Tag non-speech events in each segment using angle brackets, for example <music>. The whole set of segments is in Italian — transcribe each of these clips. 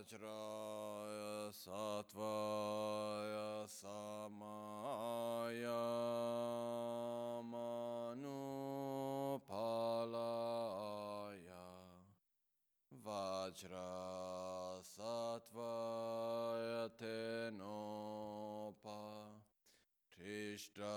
Vajraya Sattvaya Samaya Manupalaya Vajra Sattvaya Tenopa Trishta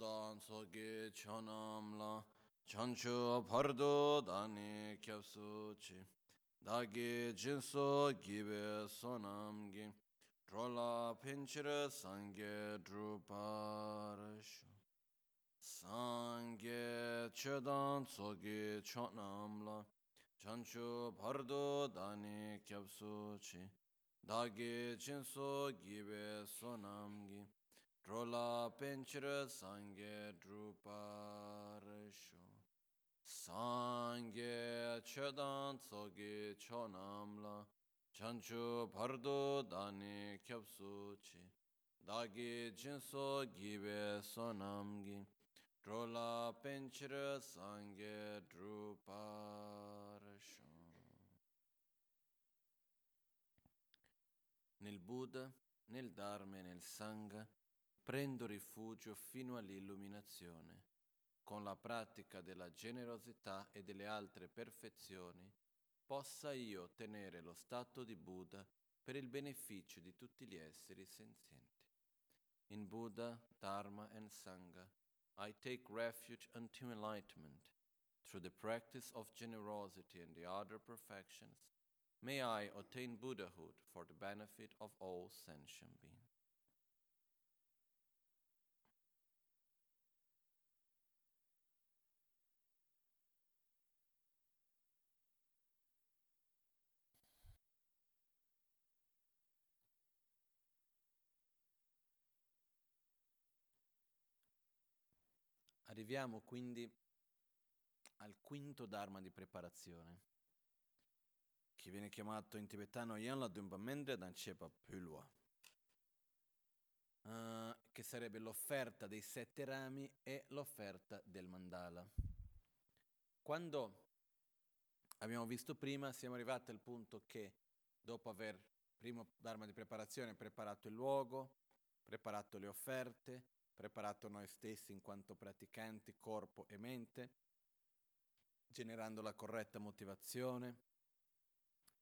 Chodan Soge Chonamla Chancho Pardo Dani Kyapsu Chi Dagi Jinso Gibe Sonamgi Trola Pinchira Sangye Druparashu Sangye Chodan Soge Chonamla Chancho Pardo Dani Kyapsu Chi Dagi Jinso Gibe Sonamgi Trola Pinchira Sangye Druparashu Sangye Chodan Soge Chonamla. Chancho Pardo Dani Kyapsu Chi. Dagi Jinso Gibe Sonamgi. Trola Pinchira Sangye Druparashu Nel Buddha, nel Dharma e nel Sangha prendo rifugio fino all'illuminazione. Con la pratica della generosità e delle altre perfezioni possa io ottenere lo stato di Buddha per il beneficio di tutti gli esseri senzienti. In Buddha, Dharma and Sangha, I take refuge unto enlightenment. Through the practice of generosity and the other perfections, may I attain Buddhahood for the benefit of all sentient beings. Arriviamo quindi al quinto Dharma di preparazione, che viene chiamato in tibetano Yanla Dumbamendre Danchepa Pulwa, eh, che sarebbe l'offerta dei sette rami e l'offerta del mandala. Quando abbiamo visto prima, siamo arrivati al punto che dopo aver, primo Dharma di preparazione, preparato il luogo, preparato le offerte, preparato noi stessi in quanto praticanti, corpo e mente, generando la corretta motivazione.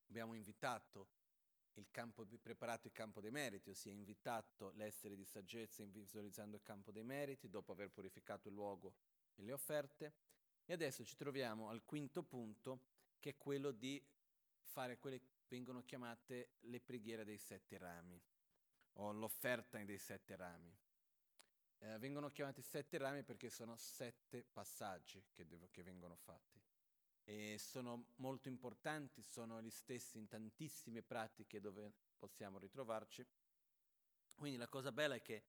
Abbiamo invitato il campo, preparato il campo dei meriti, ossia invitato l'essere di saggezza visualizzando il campo dei meriti, dopo aver purificato il luogo e le offerte. E adesso ci troviamo al quinto punto, che è quello di fare quelle che vengono chiamate le preghiere dei sette rami, o l'offerta dei sette rami. Eh, vengono chiamati sette rami perché sono sette passaggi che, devo, che vengono fatti e sono molto importanti, sono gli stessi in tantissime pratiche dove possiamo ritrovarci. Quindi la cosa bella è che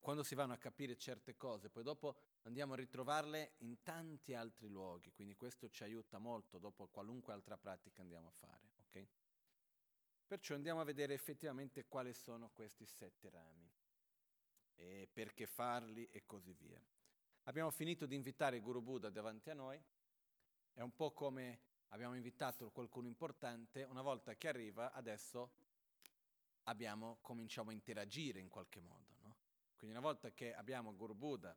quando si vanno a capire certe cose, poi dopo andiamo a ritrovarle in tanti altri luoghi, quindi questo ci aiuta molto dopo qualunque altra pratica andiamo a fare, ok? Perciò andiamo a vedere effettivamente quali sono questi sette rami e perché farli e così via. Abbiamo finito di invitare Guru Buddha davanti a noi È un po' come abbiamo invitato qualcuno importante, una volta che arriva, adesso abbiamo, cominciamo a interagire in qualche modo. No? Quindi una volta che abbiamo Guru Buddha,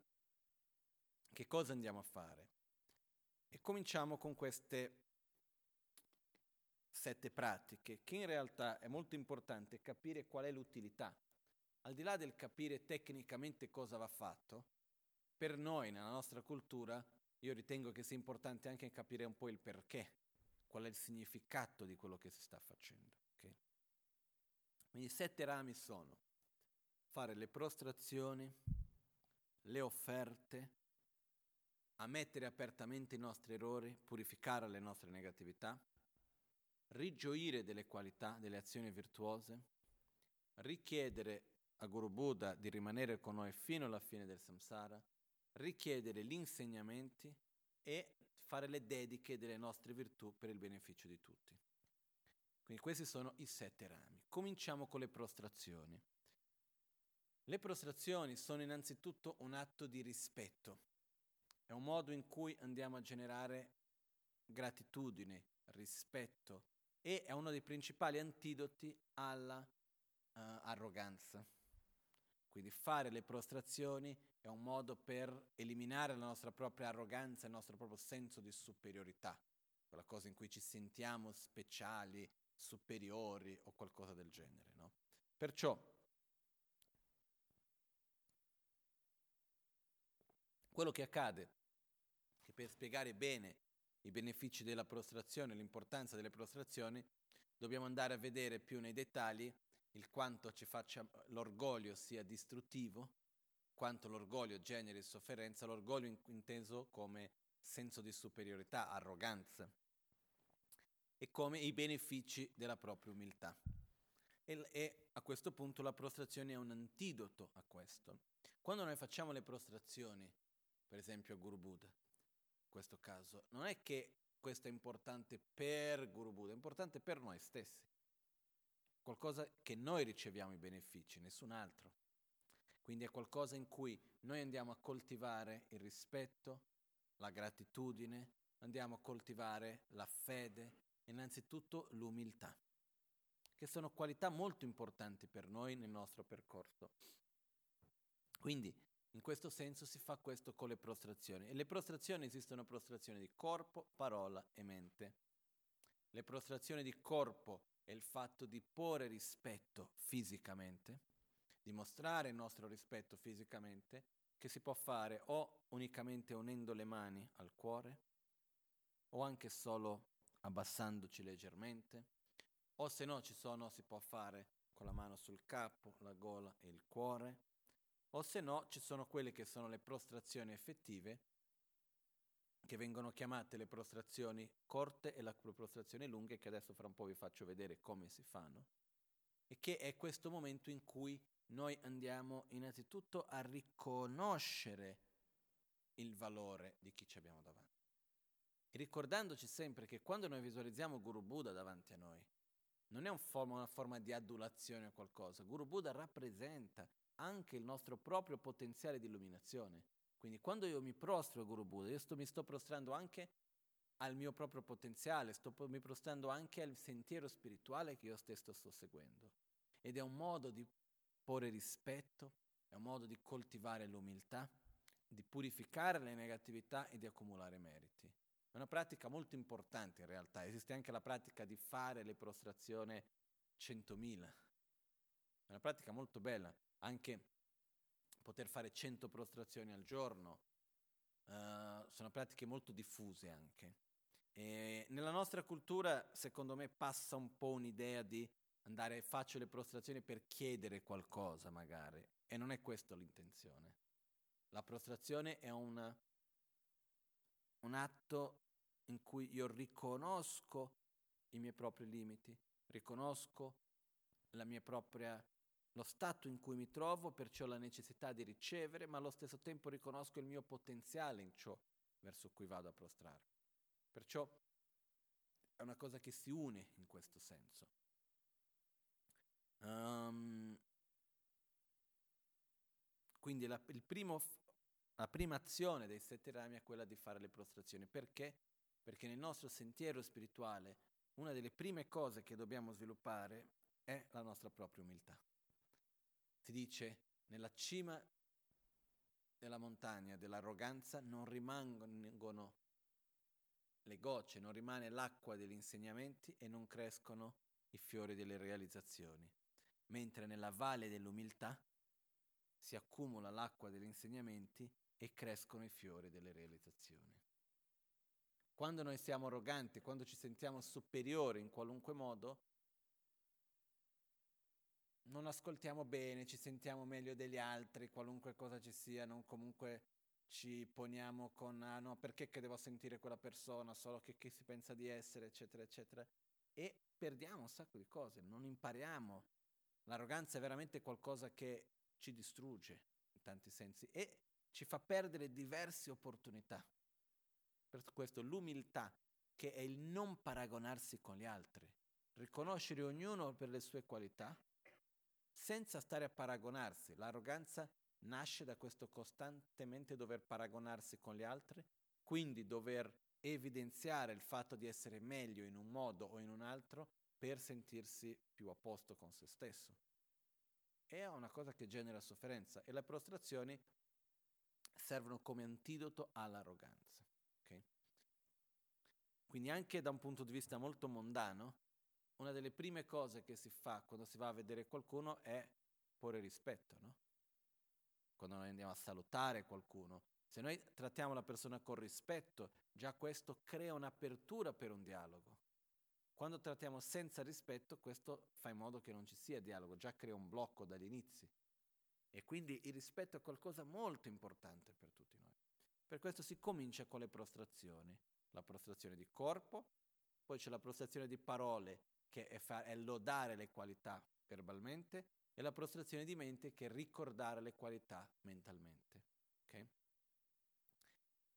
che cosa andiamo a fare? E cominciamo con queste sette pratiche, che in realtà è molto importante capire qual è l'utilità. Al di là del capire tecnicamente cosa va fatto, per noi, nella nostra cultura, io ritengo che sia importante anche capire un po' il perché, qual è il significato di quello che si sta facendo. Okay? Quindi i sette rami sono fare le prostrazioni, le offerte, ammettere apertamente i nostri errori, purificare le nostre negatività, rigioire delle qualità, delle azioni virtuose, richiedere a Guru Buddha di rimanere con noi fino alla fine del samsara, richiedere gli insegnamenti e fare le dediche delle nostre virtù per il beneficio di tutti. Quindi questi sono i sette rami. Cominciamo con le prostrazioni. Le prostrazioni sono innanzitutto un atto di rispetto, è un modo in cui andiamo a generare gratitudine, rispetto e è uno dei principali antidoti alla uh, arroganza. Quindi fare le prostrazioni è un modo per eliminare la nostra propria arroganza, il nostro proprio senso di superiorità, quella cosa in cui ci sentiamo speciali, superiori o qualcosa del genere. No? Perciò, quello che accade, che per spiegare bene i benefici della prostrazione, l'importanza delle prostrazioni, dobbiamo andare a vedere più nei dettagli il quanto ci faccia l'orgoglio sia distruttivo, quanto l'orgoglio generi sofferenza, l'orgoglio inteso come senso di superiorità, arroganza, e come i benefici della propria umiltà. E, e a questo punto la prostrazione è un antidoto a questo. Quando noi facciamo le prostrazioni, per esempio a Guru Buddha, in questo caso, non è che questo è importante per Guru Buddha, è importante per noi stessi qualcosa che noi riceviamo i benefici, nessun altro. Quindi è qualcosa in cui noi andiamo a coltivare il rispetto, la gratitudine, andiamo a coltivare la fede innanzitutto l'umiltà, che sono qualità molto importanti per noi nel nostro percorso. Quindi in questo senso si fa questo con le prostrazioni. E le prostrazioni esistono prostrazioni di corpo, parola e mente. Le prostrazioni di corpo è il fatto di porre rispetto fisicamente, dimostrare il nostro rispetto fisicamente, che si può fare o unicamente unendo le mani al cuore, o anche solo abbassandoci leggermente, o se no ci sono, si può fare con la mano sul capo, la gola e il cuore, o se no ci sono quelle che sono le prostrazioni effettive, che vengono chiamate le prostrazioni corte e le prostrazioni lunghe, che adesso fra un po' vi faccio vedere come si fanno, e che è questo momento in cui noi andiamo innanzitutto a riconoscere il valore di chi ci abbiamo davanti. Ricordandoci sempre che quando noi visualizziamo Guru Buddha davanti a noi, non è un forma, una forma di adulazione o qualcosa. Guru Buddha rappresenta anche il nostro proprio potenziale di illuminazione. Quindi quando io mi prostro a Guru Buddha, io sto, mi sto prostrando anche al mio proprio potenziale, sto mi prostrando anche al sentiero spirituale che io stesso sto seguendo. Ed è un modo di porre rispetto, è un modo di coltivare l'umiltà, di purificare le negatività e di accumulare meriti. È una pratica molto importante in realtà, esiste anche la pratica di fare le prostrazioni 100.000. È una pratica molto bella, anche poter fare 100 prostrazioni al giorno, uh, sono pratiche molto diffuse anche. E nella nostra cultura, secondo me, passa un po' un'idea di andare, faccio le prostrazioni per chiedere qualcosa magari, e non è questa l'intenzione. La prostrazione è una, un atto in cui io riconosco i miei propri limiti, riconosco la mia propria lo stato in cui mi trovo, perciò la necessità di ricevere, ma allo stesso tempo riconosco il mio potenziale in ciò verso cui vado a prostrarmi. Perciò è una cosa che si une in questo senso. Um, quindi la, primo, la prima azione dei sette rami è quella di fare le prostrazioni. Perché? perché nel nostro sentiero spirituale una delle prime cose che dobbiamo sviluppare è la nostra propria umiltà. Si dice, nella cima della montagna dell'arroganza non rimangono le gocce, non rimane l'acqua degli insegnamenti e non crescono i fiori delle realizzazioni, mentre nella valle dell'umiltà si accumula l'acqua degli insegnamenti e crescono i fiori delle realizzazioni. Quando noi siamo arroganti, quando ci sentiamo superiori in qualunque modo, non ascoltiamo bene, ci sentiamo meglio degli altri, qualunque cosa ci sia, non comunque ci poniamo con ah no, perché che devo sentire quella persona, solo che, che si pensa di essere, eccetera, eccetera. E perdiamo un sacco di cose, non impariamo. L'arroganza è veramente qualcosa che ci distrugge in tanti sensi e ci fa perdere diverse opportunità. Per questo l'umiltà, che è il non paragonarsi con gli altri, riconoscere ognuno per le sue qualità, senza stare a paragonarsi. L'arroganza nasce da questo costantemente dover paragonarsi con gli altri, quindi dover evidenziare il fatto di essere meglio in un modo o in un altro per sentirsi più a posto con se stesso. È una cosa che genera sofferenza e le prostrazioni servono come antidoto all'arroganza. Okay? Quindi anche da un punto di vista molto mondano, una delle prime cose che si fa quando si va a vedere qualcuno è porre rispetto, no? Quando noi andiamo a salutare qualcuno, se noi trattiamo la persona con rispetto, già questo crea un'apertura per un dialogo. Quando trattiamo senza rispetto, questo fa in modo che non ci sia dialogo, già crea un blocco dagli inizi. E quindi il rispetto è qualcosa molto importante per tutti noi. Per questo si comincia con le prostrazioni. La prostrazione di corpo, poi c'è la prostrazione di parole, che è, fa- è lodare le qualità verbalmente, e la prostrazione di mente, che è ricordare le qualità mentalmente. Okay?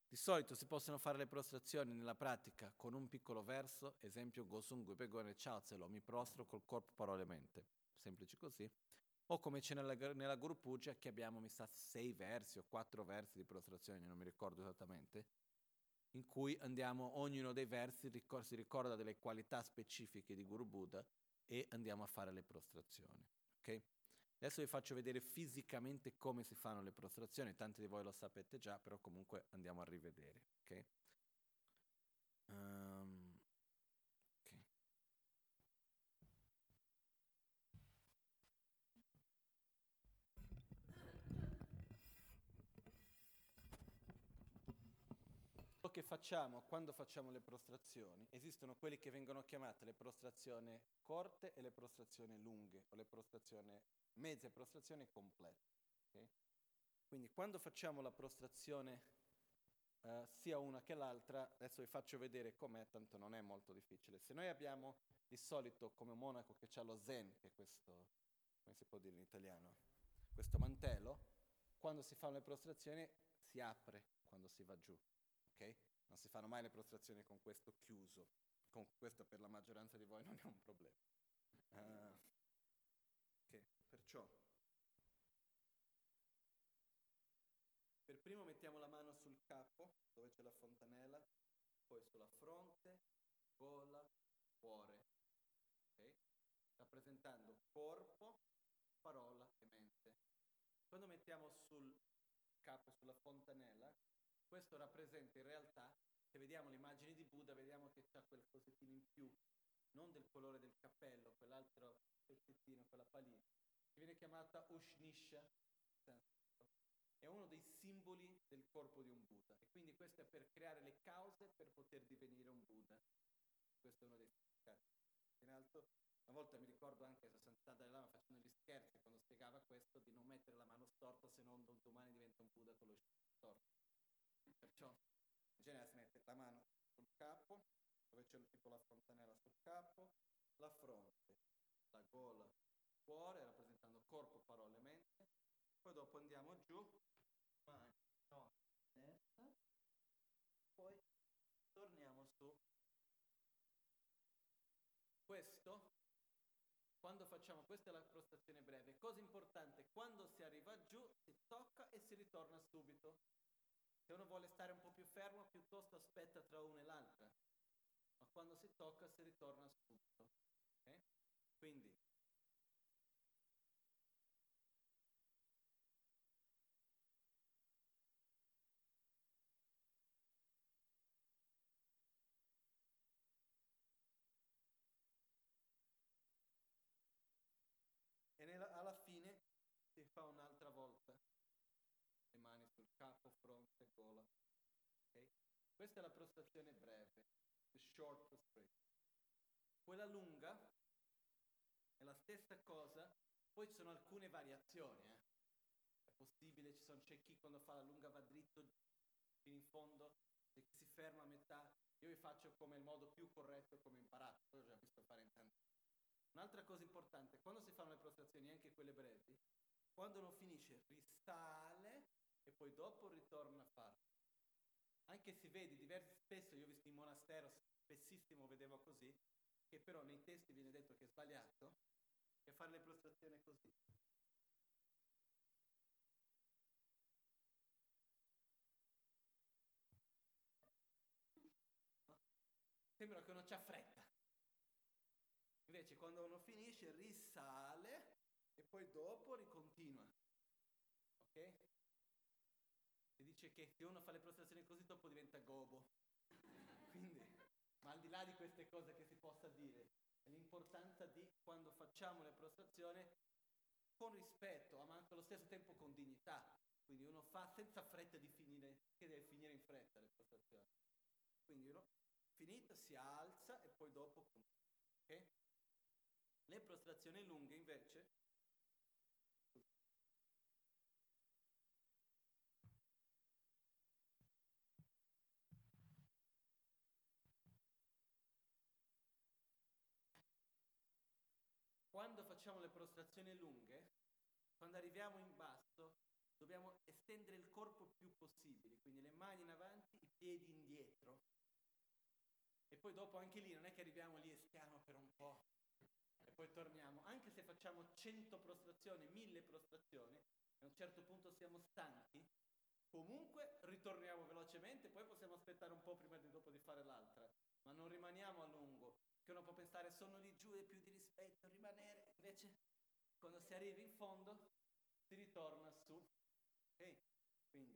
Di solito si possono fare le prostrazioni nella pratica con un piccolo verso, esempio Gosungu Pegone Chaotselo, mi prostro col corpo, parole e mente, semplice così, o come c'è nella, nella Guru Puja che abbiamo, mi sa, sei versi o quattro versi di prostrazione, non mi ricordo esattamente, in cui andiamo, ognuno dei versi ricor- si ricorda delle qualità specifiche di Guru Buddha e andiamo a fare le prostrazioni. Okay? Adesso vi faccio vedere fisicamente come si fanno le prostrazioni, tanti di voi lo sapete già, però comunque andiamo a rivedere. Okay? Um, facciamo quando facciamo le prostrazioni, esistono quelle che vengono chiamate le prostrazioni corte e le prostrazioni lunghe, o le prostrazioni mezze prostrazioni complete. Okay? Quindi quando facciamo la prostrazione uh, sia una che l'altra, adesso vi faccio vedere com'è, tanto non è molto difficile. Se noi abbiamo di solito come monaco che ha lo zen, che è questo, come si può dire in italiano, questo mantello, quando si fanno le prostrazioni si apre quando si va giù ok? Non si fanno mai le prostrazioni con questo chiuso, con questo per la maggioranza di voi non è un problema. Uh, okay. Perciò, per primo mettiamo la mano sul capo, dove c'è la fontanella, poi sulla fronte, gola, cuore, okay? rappresentando corpo, parola e mente. Quando mettiamo sul capo, sulla fontanella, questo rappresenta in realtà, se vediamo le immagini di Buddha, vediamo che c'è quel cosettino in più, non del colore del cappello, quell'altro pezzettino, quella palina, che viene chiamata Ushnisha, è uno dei simboli del corpo di un Buddha e quindi questo è per creare le cause per poter divenire un Buddha. Questo è uno dei significati. In alto, una volta mi ricordo anche a Sant'Ada Lama facendo gli scherzi quando spiegava questo di non mettere la mano storta se non domani diventa un Buddha con lo storto. Perciò genere si mette la mano sul capo, dove c'è tipo la fontanella sul capo, la fronte, la gola, il cuore, rappresentando corpo, parole, mente. Poi dopo andiamo giù, mani, no, testa, poi torniamo su. Questo, quando facciamo, questa è la prostrazione breve, cosa importante, quando si arriva giù si tocca e si ritorna subito. Se uno vuole stare un po' più fermo, piuttosto aspetta tra una e l'altra. Ma quando si tocca si ritorna subito. Okay? Quindi capo, fronte, gola. Okay? Questa è la prostrazione breve, the short prostration. Quella lunga è la stessa cosa, poi ci sono alcune variazioni. Eh? È possibile, ci sono, c'è chi quando fa la lunga va dritto fino in fondo, c'è chi si ferma a metà. Io vi faccio come il modo più corretto come imparato, poi ho già visto fare in tanti Un'altra cosa importante, quando si fanno le prostrazioni, anche quelle brevi, quando non finisce risale e poi dopo ritorna a farlo. Anche se vedi, diversi, spesso io ho visto in monastero, spessissimo vedevo così, che però nei testi viene detto che è sbagliato, e fare le prostrazioni così. Sembra che uno c'ha fretta. Invece quando uno finisce risale e poi dopo ricontinua. Ok? Che se uno fa le prostrazioni così dopo diventa gobo. <laughs> Quindi, ma al di là di queste cose che si possa dire, l'importanza di quando facciamo le prostrazioni con rispetto, ma anche allo stesso tempo con dignità. Quindi uno fa senza fretta di finire, che deve finire in fretta le prostrazioni. Quindi uno finita si alza e poi dopo. Okay? Le prostrazioni lunghe invece facciamo le prostrazioni lunghe, quando arriviamo in basso, dobbiamo estendere il corpo più possibile, quindi le mani in avanti, i piedi indietro. E poi dopo anche lì non è che arriviamo lì e stiamo per un po' poi torniamo, anche se facciamo 100 prostrazioni, 1000 prostrazioni, a un certo punto siamo stanchi, comunque ritorniamo velocemente, poi possiamo aspettare un po' prima di dopo di fare l'altra, ma non rimaniamo a lungo, che uno può pensare sono lì giù e più di rispetto, rimanere, invece quando si arriva in fondo si ritorna su. Ok? Quindi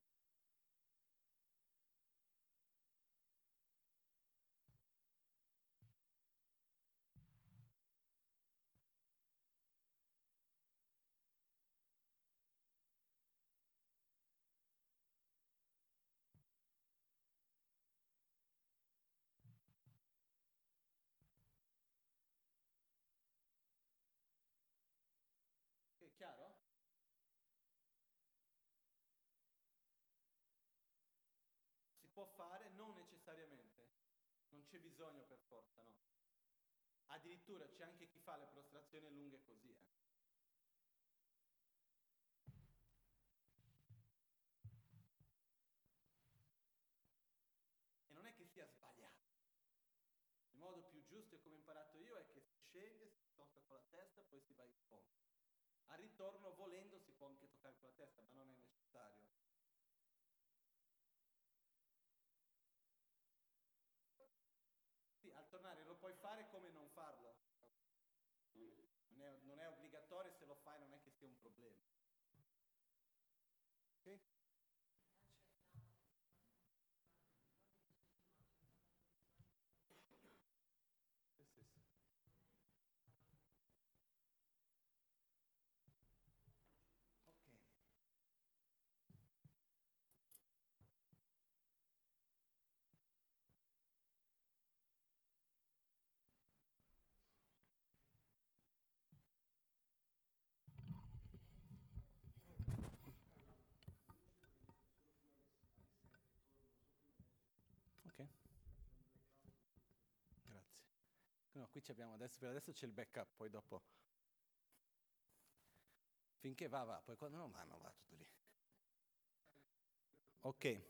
chiaro? Si può fare, non necessariamente, non c'è bisogno per forza, no. Addirittura c'è anche chi fa le prostrazioni lunghe così, eh. E non è che sia sbagliato. Il modo più giusto e come ho imparato io è che si sceglie, si tocca con la testa, poi si va in fondo. Al ritorno, volendo, si può anche toccare con la testa, ma non è necessario. Sì, al tornare lo puoi fare come non farlo. Non è, non è obbligatorio, se lo fai non è che sia un problema. Ok? No, qui abbiamo adesso, per adesso c'è il backup, poi dopo... Finché va, va, poi quando non va, non va tutto lì. Ok.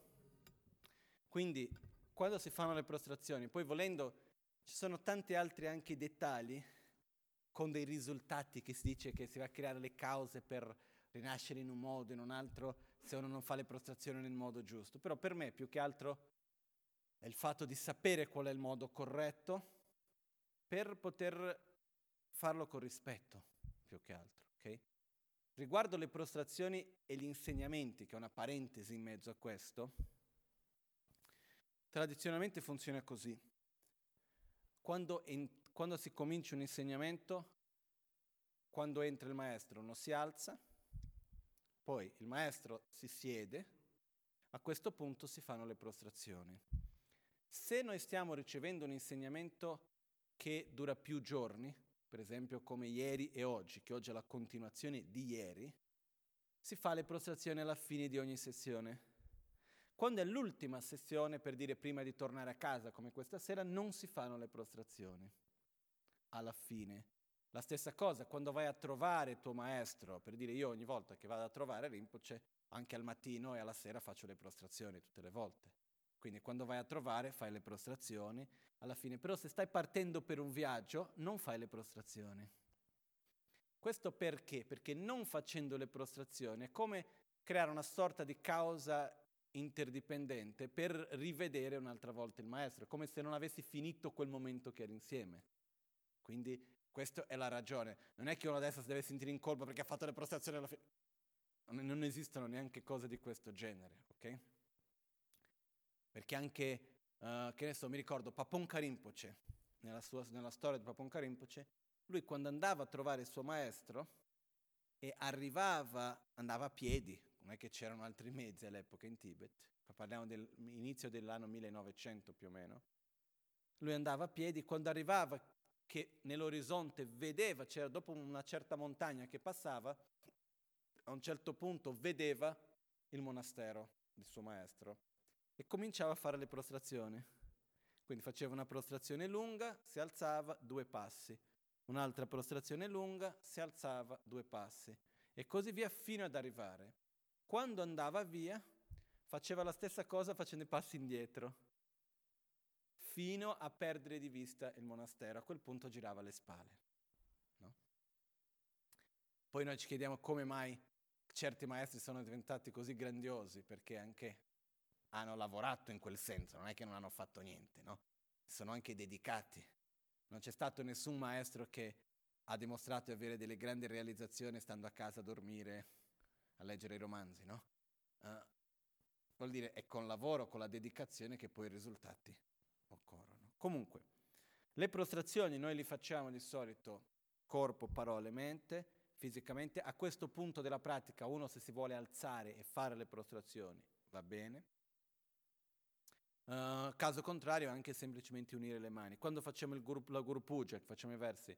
Quindi, quando si fanno le prostrazioni, poi volendo, ci sono tanti altri anche dettagli con dei risultati che si dice che si va a creare le cause per rinascere in un modo, in un altro, se uno non fa le prostrazioni nel modo giusto. Però per me più che altro è il fatto di sapere qual è il modo corretto per poter farlo con rispetto, più che altro. Okay? Riguardo le prostrazioni e gli insegnamenti, che è una parentesi in mezzo a questo, tradizionalmente funziona così. Quando, in, quando si comincia un insegnamento, quando entra il maestro uno si alza, poi il maestro si siede, a questo punto si fanno le prostrazioni. Se noi stiamo ricevendo un insegnamento che dura più giorni, per esempio come ieri e oggi, che oggi è la continuazione di ieri, si fa le prostrazioni alla fine di ogni sessione. Quando è l'ultima sessione, per dire prima di tornare a casa come questa sera, non si fanno le prostrazioni. Alla fine. La stessa cosa, quando vai a trovare tuo maestro, per dire io ogni volta che vado a trovare Rinpoche, anche al mattino e alla sera faccio le prostrazioni tutte le volte. Quindi quando vai a trovare fai le prostrazioni alla fine, però se stai partendo per un viaggio non fai le prostrazioni. Questo perché? Perché non facendo le prostrazioni è come creare una sorta di causa interdipendente per rivedere un'altra volta il maestro, come se non avessi finito quel momento che eri insieme. Quindi questa è la ragione. Non è che uno adesso si deve sentire in colpa perché ha fatto le prostrazioni alla fine. Non esistono neanche cose di questo genere, ok? Perché anche, uh, che ne so, mi ricordo Papon Karimpoce, nella, sua, nella storia di Papon Karimpoce, lui quando andava a trovare il suo maestro e arrivava, andava a piedi, non è che c'erano altri mezzi all'epoca in Tibet, parliamo dell'inizio dell'anno 1900 più o meno, lui andava a piedi, quando arrivava che nell'orizzonte vedeva, c'era dopo una certa montagna che passava, a un certo punto vedeva il monastero del suo maestro e cominciava a fare le prostrazioni. Quindi faceva una prostrazione lunga, si alzava, due passi, un'altra prostrazione lunga, si alzava, due passi e così via fino ad arrivare. Quando andava via, faceva la stessa cosa facendo i passi indietro, fino a perdere di vista il monastero. A quel punto girava le spalle. No? Poi noi ci chiediamo come mai certi maestri sono diventati così grandiosi, perché anche hanno lavorato in quel senso, non è che non hanno fatto niente, no? Sono anche dedicati. Non c'è stato nessun maestro che ha dimostrato di avere delle grandi realizzazioni stando a casa a dormire, a leggere i romanzi, no? Uh, vuol dire è con lavoro, con la dedicazione che poi i risultati occorrono. Comunque, le prostrazioni noi li facciamo di solito corpo, parole, mente, fisicamente. A questo punto della pratica uno se si vuole alzare e fare le prostrazioni va bene. Uh, caso contrario, anche semplicemente unire le mani. Quando facciamo il guru, la Guru Puja, facciamo i versi.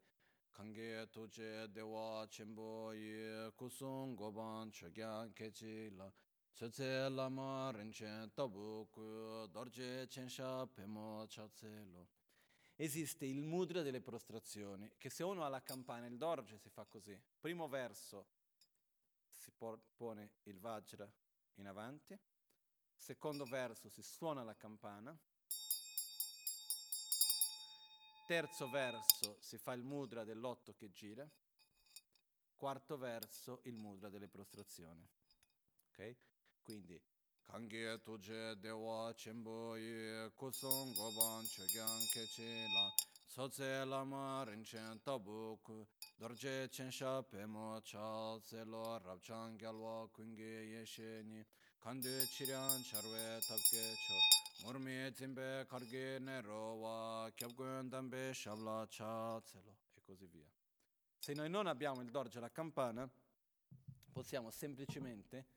Esiste il mudra delle prostrazioni, che se uno ha la campana, il dorje si fa così. Primo verso si pone il vajra in avanti, Secondo verso si suona la campana. Terzo verso si fa il mudra dell'otto che gira. Quarto verso il mudra delle prostrazioni. Ok? Quindi Kange tuje dewa chenpo yu kusong goban chogyan keche la Soze lama rinchen tabu ku dorje chensha pemo cha zelo rabchan gyalwa kunge yeshe ni Kande chiryan charwe tabke cho Murmi zimbe karge nerowa Kyabgun dambe shabla cha zelo e così via. Se noi non abbiamo il dorje alla campana, possiamo semplicemente,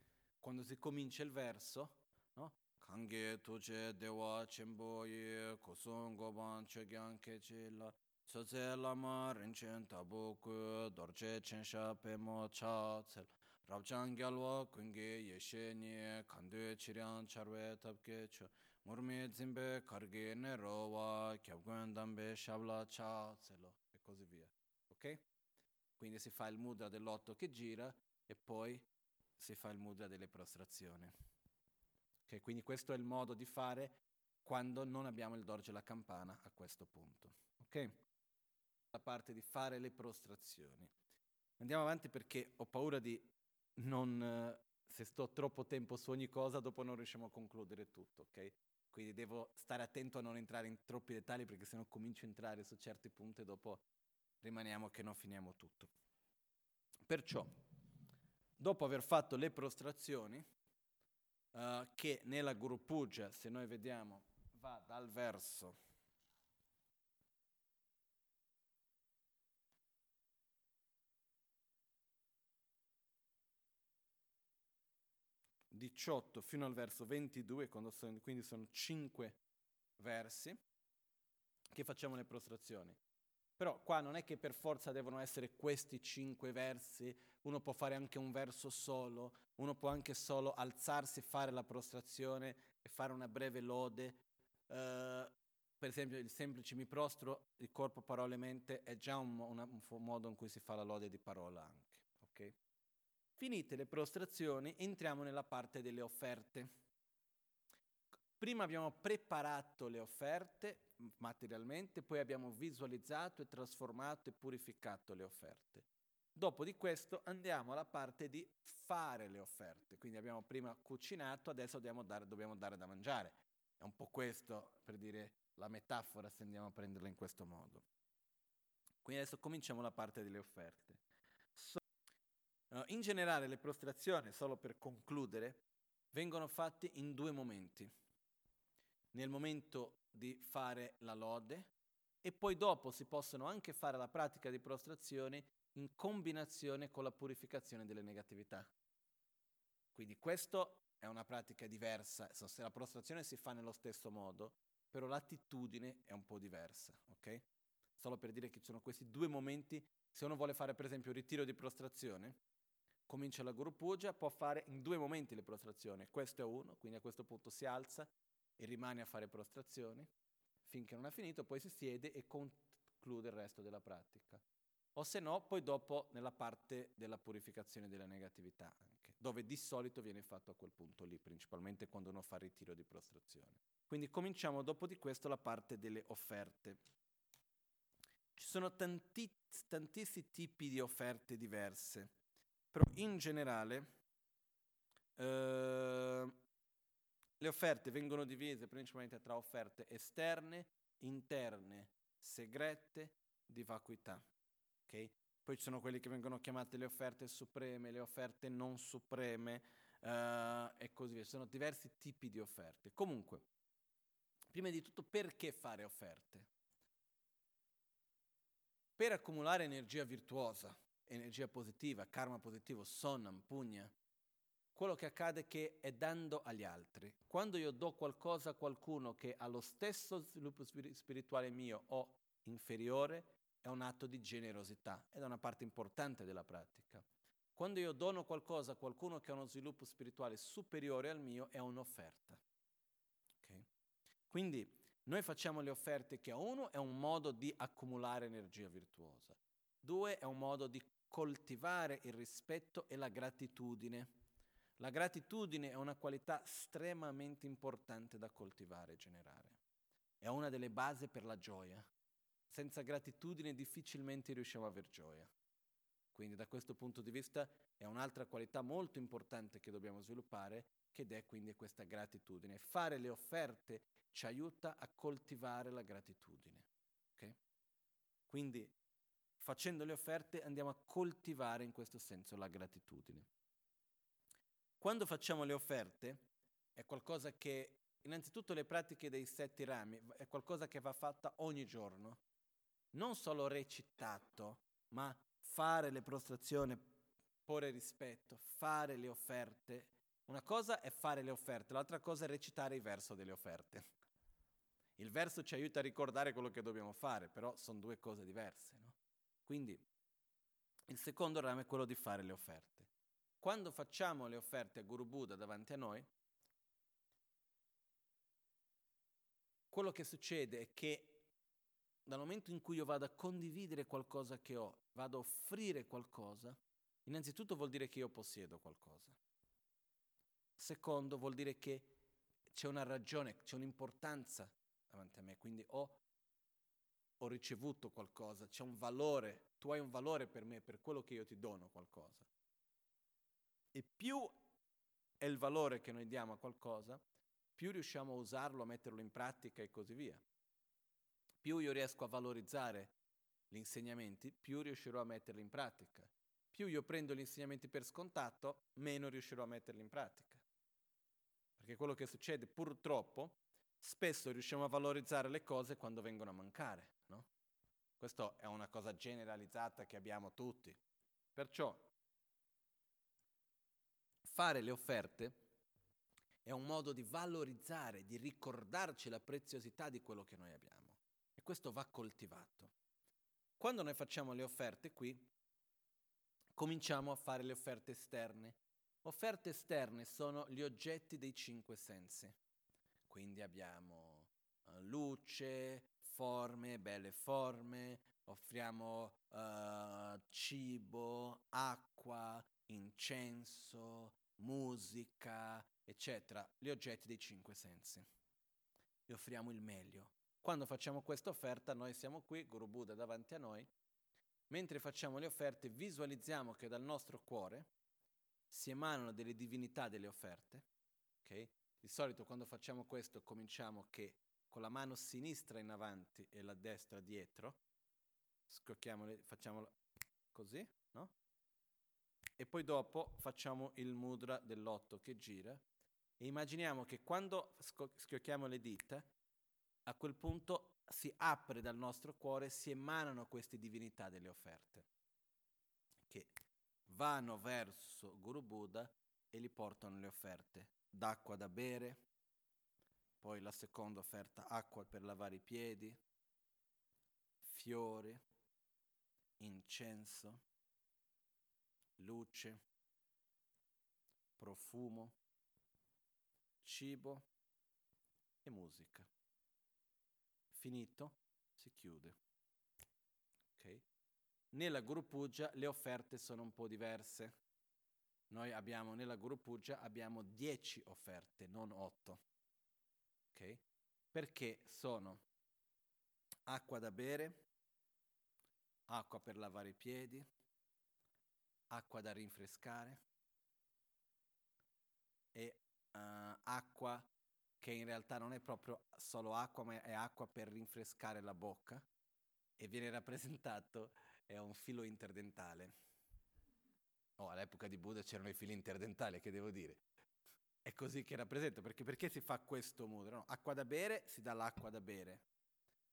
quando si comincia il verso, no? Kange tuje dewa chenpo ye kusun goban chogyan kechi la Tsoze lama rinchen tabu ku dorje chensha pemo cha tsel Rabchan gyalwa kunge yeshe ni kandu chiryang charwe tabke cho Murmi zimbe karge ne rowa kyabgun dambe shabla cha tselo e così via. Ok? Quindi si fa il mudra dell'otto che gira e poi si fa il mudra delle prostrazioni. Okay, quindi questo è il modo di fare quando non abbiamo il dorje la campana a questo punto. Ok? La parte di fare le prostrazioni. Andiamo avanti perché ho paura di non, se sto troppo tempo su ogni cosa, dopo non riusciamo a concludere tutto, ok? quindi devo stare attento a non entrare in troppi dettagli perché se no comincio a entrare su certi punti e dopo rimaniamo che non finiamo tutto. Perciò, dopo aver fatto le prostrazioni, uh, che nella Guru Puja, se noi vediamo, va dal verso 18 fino al verso 22, sono, quindi sono 5 versi, che facciamo le prostrazioni. Però qua non è che per forza devono essere questi cinque versi, uno può fare anche un verso solo, uno può anche solo alzarsi, fare la prostrazione e fare una breve lode. Uh, per esempio il semplice mi prostro, il corpo, parole, mente è già un, una, un modo in cui si fa la lode di parola anche. Okay? Finite le prostrazioni, entriamo nella parte delle offerte. Prima abbiamo preparato le offerte materialmente, poi abbiamo visualizzato e trasformato e purificato le offerte. Dopo di questo andiamo alla parte di fare le offerte, quindi abbiamo prima cucinato, adesso dobbiamo dare, dobbiamo dare da mangiare. È un po' questo, per dire la metafora, se andiamo a prenderla in questo modo. Quindi adesso cominciamo la parte delle offerte. Uh, in generale le prostrazioni, solo per concludere, vengono fatte in due momenti nel momento di fare la lode e poi dopo si possono anche fare la pratica di prostrazione in combinazione con la purificazione delle negatività. Quindi questa è una pratica diversa, se la prostrazione si fa nello stesso modo, però l'attitudine è un po' diversa, ok? Solo per dire che ci sono questi due momenti, se uno vuole fare per esempio il ritiro di prostrazione, comincia la Guru Puja, può fare in due momenti le prostrazioni, questo è uno, quindi a questo punto si alza e rimane a fare prostrazioni finché non ha finito, poi si siede e conclude il resto della pratica. O se no, poi dopo nella parte della purificazione della negatività anche, dove di solito viene fatto a quel punto lì, principalmente quando uno fa ritiro di prostrazione. Quindi cominciamo dopo di questo la parte delle offerte. Ci sono tanti, tantissimi tipi di offerte diverse, però in generale eh, le offerte vengono divise principalmente tra offerte esterne, interne, segrete, di vacuità. Okay? Poi ci sono quelle che vengono chiamate le offerte supreme, le offerte non supreme uh, e così via. Ci sono diversi tipi di offerte. Comunque, prima di tutto, perché fare offerte? Per accumulare energia virtuosa, energia positiva, karma positivo, sonam, pugna, quello che accade è che è dando agli altri. Quando io do qualcosa a qualcuno che ha lo stesso sviluppo spirituale mio o inferiore, è un atto di generosità ed è una parte importante della pratica. Quando io dono qualcosa a qualcuno che ha uno sviluppo spirituale superiore al mio, è un'offerta. Okay? Quindi noi facciamo le offerte che a uno è un modo di accumulare energia virtuosa, due è un modo di coltivare il rispetto e la gratitudine la gratitudine è una qualità estremamente importante da coltivare e generare. È una delle basi per la gioia. Senza gratitudine difficilmente riusciamo a aver gioia. Quindi da questo punto di vista è un'altra qualità molto importante che dobbiamo sviluppare, che è quindi questa gratitudine. Fare le offerte ci aiuta a coltivare la gratitudine. Okay? Quindi facendo le offerte andiamo a coltivare in questo senso la gratitudine. Quando facciamo le offerte è qualcosa che, innanzitutto le pratiche dei sette rami, è qualcosa che va fatta ogni giorno. Non solo recitato, ma fare le prostrazioni, porre rispetto, fare le offerte. Una cosa è fare le offerte, l'altra cosa è recitare il verso delle offerte. Il verso ci aiuta a ricordare quello che dobbiamo fare, però sono due cose diverse. No? Quindi il secondo ramo è quello di fare le offerte. Quando facciamo le offerte a Guru Buddha davanti a noi, quello che succede è che dal momento in cui io vado a condividere qualcosa che ho, vado a offrire qualcosa, innanzitutto vuol dire che io possiedo qualcosa. Secondo vuol dire che c'è una ragione, c'è un'importanza davanti a me, quindi ho, ho ricevuto qualcosa, c'è un valore, tu hai un valore per me, per quello che io ti dono qualcosa. E più è il valore che noi diamo a qualcosa, più riusciamo a usarlo, a metterlo in pratica e così via. Più io riesco a valorizzare gli insegnamenti, più riuscirò a metterli in pratica. Più io prendo gli insegnamenti per scontato, meno riuscirò a metterli in pratica. Perché quello che succede purtroppo, spesso riusciamo a valorizzare le cose quando vengono a mancare. Questa è una cosa generalizzata che abbiamo tutti. Perciò fare le offerte è un modo di valorizzare, di ricordarci la preziosità di quello che noi abbiamo. E questo va coltivato. Quando noi facciamo le offerte qui, cominciamo a fare le offerte esterne. Offerte esterne sono gli oggetti dei cinque sensi. Quindi abbiamo uh, luce, forme, belle forme, offriamo uh, cibo, acqua, incenso, musica, eccetera, gli oggetti dei cinque sensi. E offriamo il meglio. Quando facciamo questa offerta, noi siamo qui, Guru Buddha davanti a noi, mentre facciamo le offerte visualizziamo che dal nostro cuore si emanano delle divinità delle offerte. Okay? Di solito quando facciamo questo cominciamo che con la mano sinistra in avanti e la destra dietro, facciamo così, no? E poi dopo facciamo il mudra dell'otto che gira e immaginiamo che quando schiocchiamo le dita, a quel punto si apre dal nostro cuore, si emanano queste divinità delle offerte, che vanno verso Guru Buddha e gli portano le offerte d'acqua da bere, poi la seconda offerta acqua per lavare i piedi, fiori, incenso, luce, profumo, cibo e musica. Finito, si chiude. Okay. Nella Guru le offerte sono un po' diverse. Noi abbiamo nella Guru abbiamo 10 offerte, non 8. Okay? Perché sono acqua da bere, acqua per lavare i piedi, acqua da rinfrescare e uh, acqua che in realtà non è proprio solo acqua, ma è acqua per rinfrescare la bocca e viene rappresentato è un filo interdentale. Oh, all'epoca di Buddha c'erano i fili interdentali, che devo dire? È così che rappresenta, perché perché si fa questo mudra? No? Acqua da bere, si dà l'acqua da bere.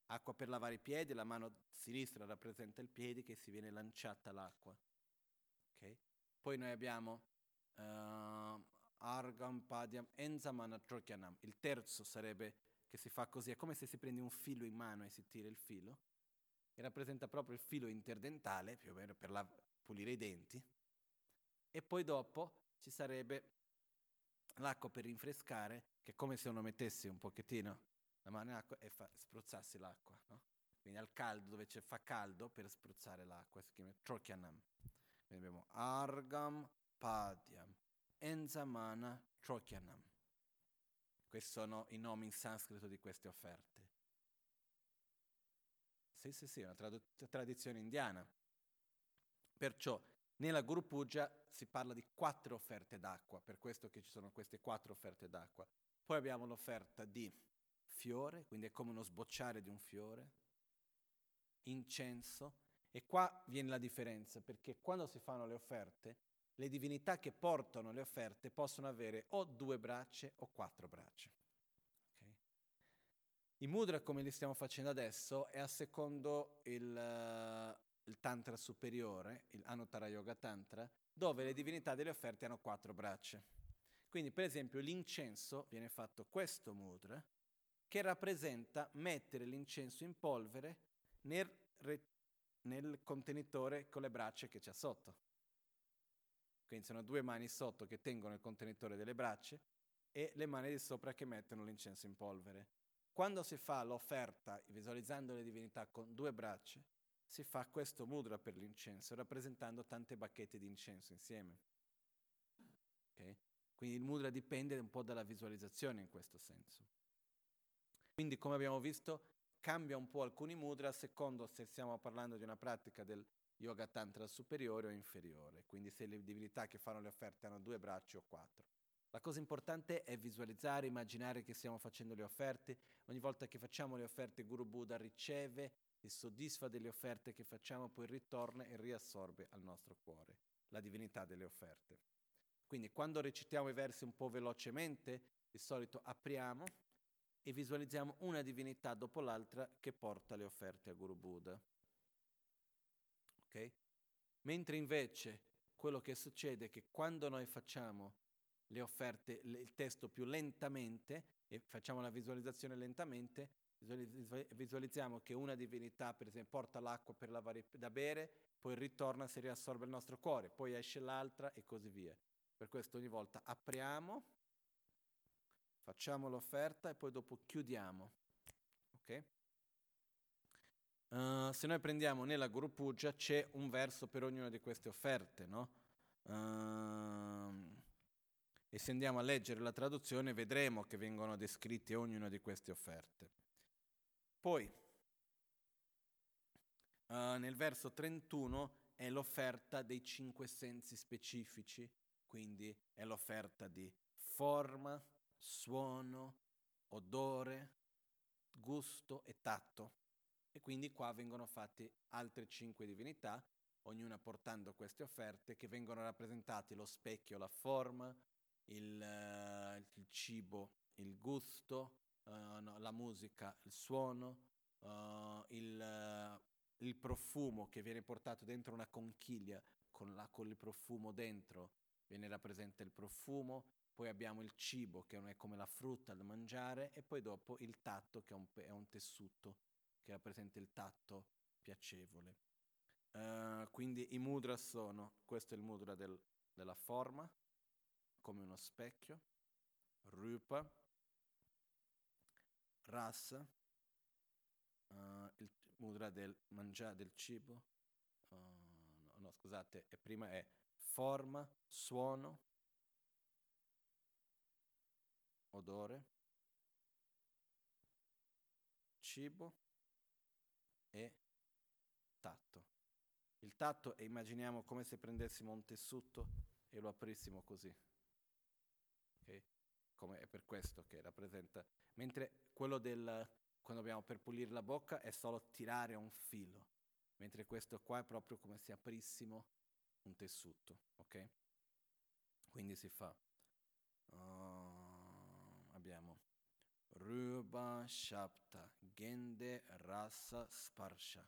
Acqua per lavare i piedi, la mano sinistra rappresenta il piede che si viene lanciata l'acqua. Okay? Poi noi abbiamo uh, Argam, Padiam, Enzamana, Trokyanam. Il terzo sarebbe che si fa così, è come se si prende un filo in mano e si tira il filo, che rappresenta proprio il filo interdentale, più o meno per la, pulire i denti. E poi dopo ci sarebbe l'acqua per rinfrescare, che è come se uno mettesse un pochettino la mano in acqua e fa, spruzzassi l'acqua, no? Quindi al caldo, dove c'è, fa caldo per spruzzare l'acqua, si chiama Trokyanam. Quindi abbiamo Argam, Padiam, Enzamana Trokyanam. Questi sono i nomi in sanscrito di queste offerte. Sì, sì, sì, è una trad- tradizione indiana. Perciò nella Guru Puja si parla di quattro offerte d'acqua, per questo che ci sono queste quattro offerte d'acqua. Poi abbiamo l'offerta di fiore, quindi è come uno sbocciare di un fiore, incenso, e qua viene la differenza, perché quando si fanno le offerte le divinità che portano le offerte possono avere o due braccia o quattro braccia. Okay? I mudra come li stiamo facendo adesso è a secondo il, il Tantra superiore, il Anuttara Yoga Tantra, dove le divinità delle offerte hanno quattro braccia. Quindi per esempio l'incenso viene fatto questo mudra che rappresenta mettere l'incenso in polvere nel, re, nel contenitore con le braccia che c'è sotto. Quindi sono due mani sotto che tengono il contenitore delle braccia e le mani di sopra che mettono l'incenso in polvere. Quando si fa l'offerta visualizzando le divinità con due braccia, si fa questo mudra per l'incenso, rappresentando tante bacchette di incenso insieme. Okay? Quindi il mudra dipende un po' dalla visualizzazione in questo senso. Quindi, come abbiamo visto, cambia un po' alcuni mudra a secondo se stiamo parlando di una pratica del yoga tantra superiore o inferiore, quindi se le divinità che fanno le offerte hanno due braccia o quattro. La cosa importante è visualizzare, immaginare che stiamo facendo le offerte. Ogni volta che facciamo le offerte, Guru Buddha riceve, si soddisfa delle offerte che facciamo, poi ritorna e riassorbe al nostro cuore la divinità delle offerte. Quindi quando recitiamo i versi un po' velocemente, di solito apriamo e visualizziamo una divinità dopo l'altra che porta le offerte a Guru Buddha. Okay? Mentre invece quello che succede è che quando noi facciamo le offerte, il testo più lentamente e facciamo la visualizzazione lentamente, visualizziamo che una divinità, per esempio, porta l'acqua per lavare, da bere, poi ritorna, si riassorbe il nostro cuore, poi esce l'altra e così via. Per questo ogni volta apriamo, facciamo l'offerta e poi dopo chiudiamo. Ok? Uh, se noi prendiamo nella Guru Puja c'è un verso per ognuna di queste offerte, no? Uh, e se andiamo a leggere la traduzione vedremo che vengono descritte ognuna di queste offerte. Poi, uh, nel verso 31 è l'offerta dei cinque sensi specifici, quindi è l'offerta di forma, suono, odore, gusto e tatto. E quindi qua vengono fatte altre cinque divinità, ognuna portando queste offerte che vengono rappresentate lo specchio, la forma, il, uh, il cibo, il gusto, uh, no, la musica, il suono, uh, il, il, profumo che viene portato dentro una conchiglia con, la, con il profumo dentro, viene rappresentato il profumo, poi abbiamo il cibo che è come la frutta da mangiare e poi dopo il tatto che è un, è un tessuto che rappresenta il tatto piacevole. Uh, quindi i mudra sono, questo è il mudra del, della forma, come uno specchio, rupa, rasa, uh, il mudra del mangiare del cibo, uh, no, no, scusate, e prima è forma, suono, odore, cibo e tatto. Il tatto è, immaginiamo come se prendessimo un tessuto e lo aprissimo così? Come è per questo che rappresenta. Mentre quello del, quando abbiamo per pulire la bocca è solo tirare un filo, mentre questo qua è proprio come se aprissimo un tessuto, ok? Quindi si fa, uh, abbiamo Ruba Shapta, Gende Rasa Sparsha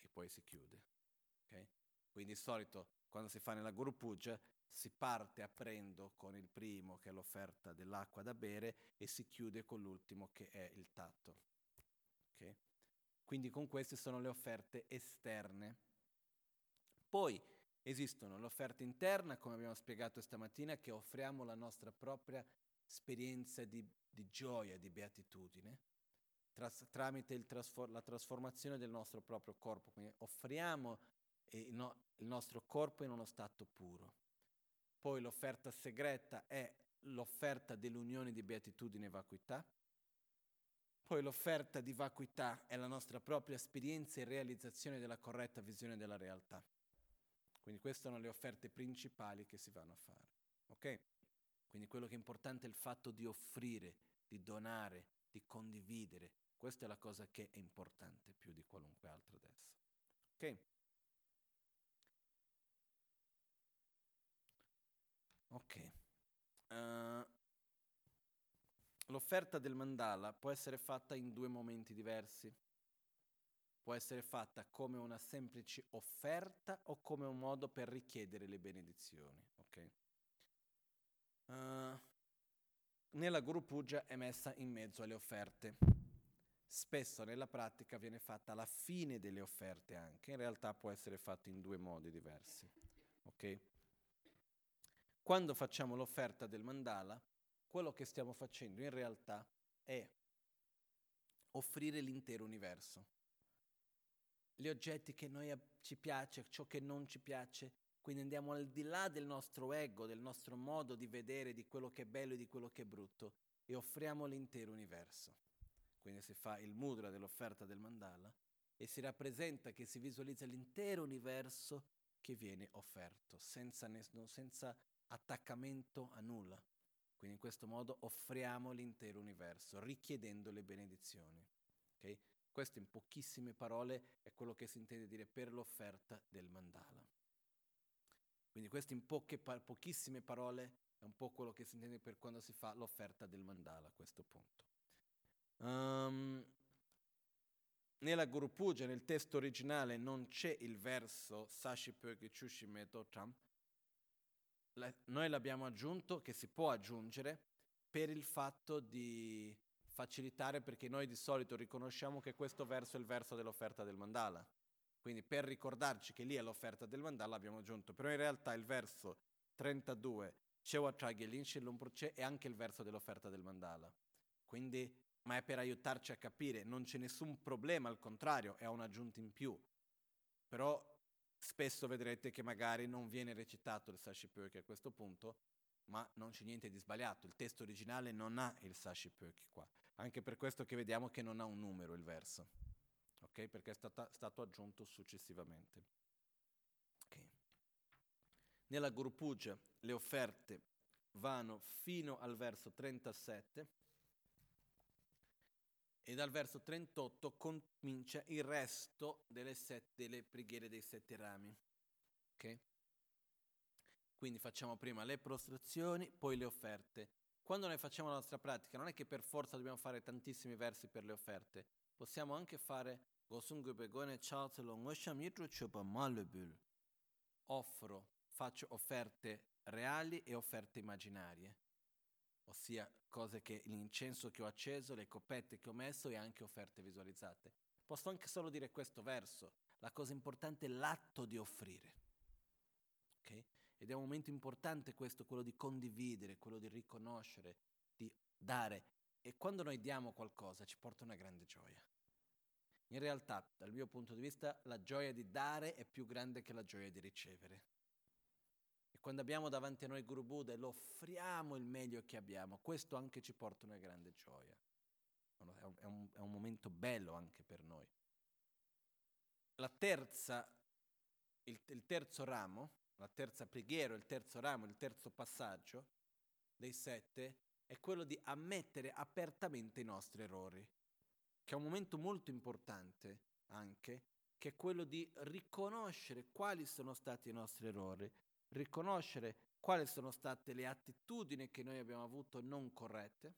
e poi si chiude, ok? Quindi di solito quando si fa nella Guru Puja si parte aprendo con il primo che è l'offerta dell'acqua da bere e si chiude con l'ultimo che è il tatto. Okay? Quindi con queste sono le offerte esterne. Poi esistono l'offerta interna, come abbiamo spiegato stamattina, che offriamo la nostra propria esperienza di, di gioia, di beatitudine, tras- tramite trasfor- la trasformazione del nostro proprio corpo. Quindi offriamo il, no- il nostro corpo in uno stato puro. Poi l'offerta segreta è l'offerta dell'unione di beatitudine e vacuità. Poi l'offerta di vacuità è la nostra propria esperienza e realizzazione della corretta visione della realtà. Quindi queste sono le offerte principali che si vanno a fare. Ok? Quindi quello che è importante è il fatto di offrire, di donare, di condividere. Questa è la cosa che è importante più di qualunque altro adesso. Ok? Ok. Uh, l'offerta del mandala può essere fatta in due momenti diversi. Può essere fatta come una semplice offerta o come un modo per richiedere le benedizioni. Okay? Uh, nella Guru Puja è messa in mezzo alle offerte. Spesso nella pratica viene fatta alla fine delle offerte anche, in realtà può essere fatta in due modi diversi. Okay? Quando facciamo l'offerta del mandala, quello che stiamo facendo in realtà è offrire l'intero universo. Gli oggetti che noi ci piace, ciò che non ci piace, quindi andiamo al di là del nostro ego, del nostro modo di vedere di quello che è bello e di quello che è brutto e offriamo l'intero universo. Quindi si fa il mudra dell'offerta del mandala e si rappresenta che si visualizza l'intero universo che viene offerto, senza, senza attaccamento a nulla. Quindi in questo modo offriamo l'intero universo, richiedendo le benedizioni. Okay? Questo in pochissime parole è quello che si intende dire per l'offerta del mandala. Quindi questo in pa- pochissime parole è un po' quello che si intende per quando si fa l'offerta del mandala a questo punto. Um, nella Guru Puja, nel testo originale, non c'è il verso Sashi Pöki Chushime Noi l'abbiamo aggiunto, che si può aggiungere, per il fatto di facilitare, perché noi di solito riconosciamo che questo verso è il verso dell'offerta del mandala. Quindi per ricordarci che lì è l'offerta del mandala abbiamo aggiunto, però in realtà il verso 32, Chewatraghi e è anche il verso dell'offerta del mandala. Quindi ma è per aiutarci a capire, non c'è nessun problema, al contrario, è un'aggiunta in più. Però spesso vedrete che magari non viene recitato il Sashipyoki a questo punto, ma non c'è niente di sbagliato, il testo originale non ha il Sashipyoki qua, anche per questo che vediamo che non ha un numero il verso, ok? Perché è stata, stato aggiunto successivamente. Okay. Nella Guru Puja le offerte vanno fino al verso 37 e dal verso 38 comincia il resto delle, sette, delle preghiere dei sette rami. Okay? Quindi facciamo prima le prostrazioni, poi le offerte. Quando noi facciamo la nostra pratica, non è che per forza dobbiamo fare tantissimi versi per le offerte, possiamo anche fare offro, faccio offerte reali e offerte immaginarie ossia cose che l'incenso che ho acceso, le coppette che ho messo e anche offerte visualizzate. Posso anche solo dire questo verso, la cosa importante è l'atto di offrire. Okay? Ed è un momento importante questo, quello di condividere, quello di riconoscere, di dare. E quando noi diamo qualcosa ci porta una grande gioia. In realtà, dal mio punto di vista, la gioia di dare è più grande che la gioia di ricevere quando abbiamo davanti a noi Guru Buddha e lo offriamo il meglio che abbiamo, questo anche ci porta una grande gioia. È un, è un, è un momento bello anche per noi. La terza, il, il terzo ramo, la terza preghiera, il terzo ramo, il terzo passaggio dei sette è quello di ammettere apertamente i nostri errori, che è un momento molto importante anche, che è quello di riconoscere quali sono stati i nostri errori, riconoscere quali sono state le attitudini che noi abbiamo avuto non corrette,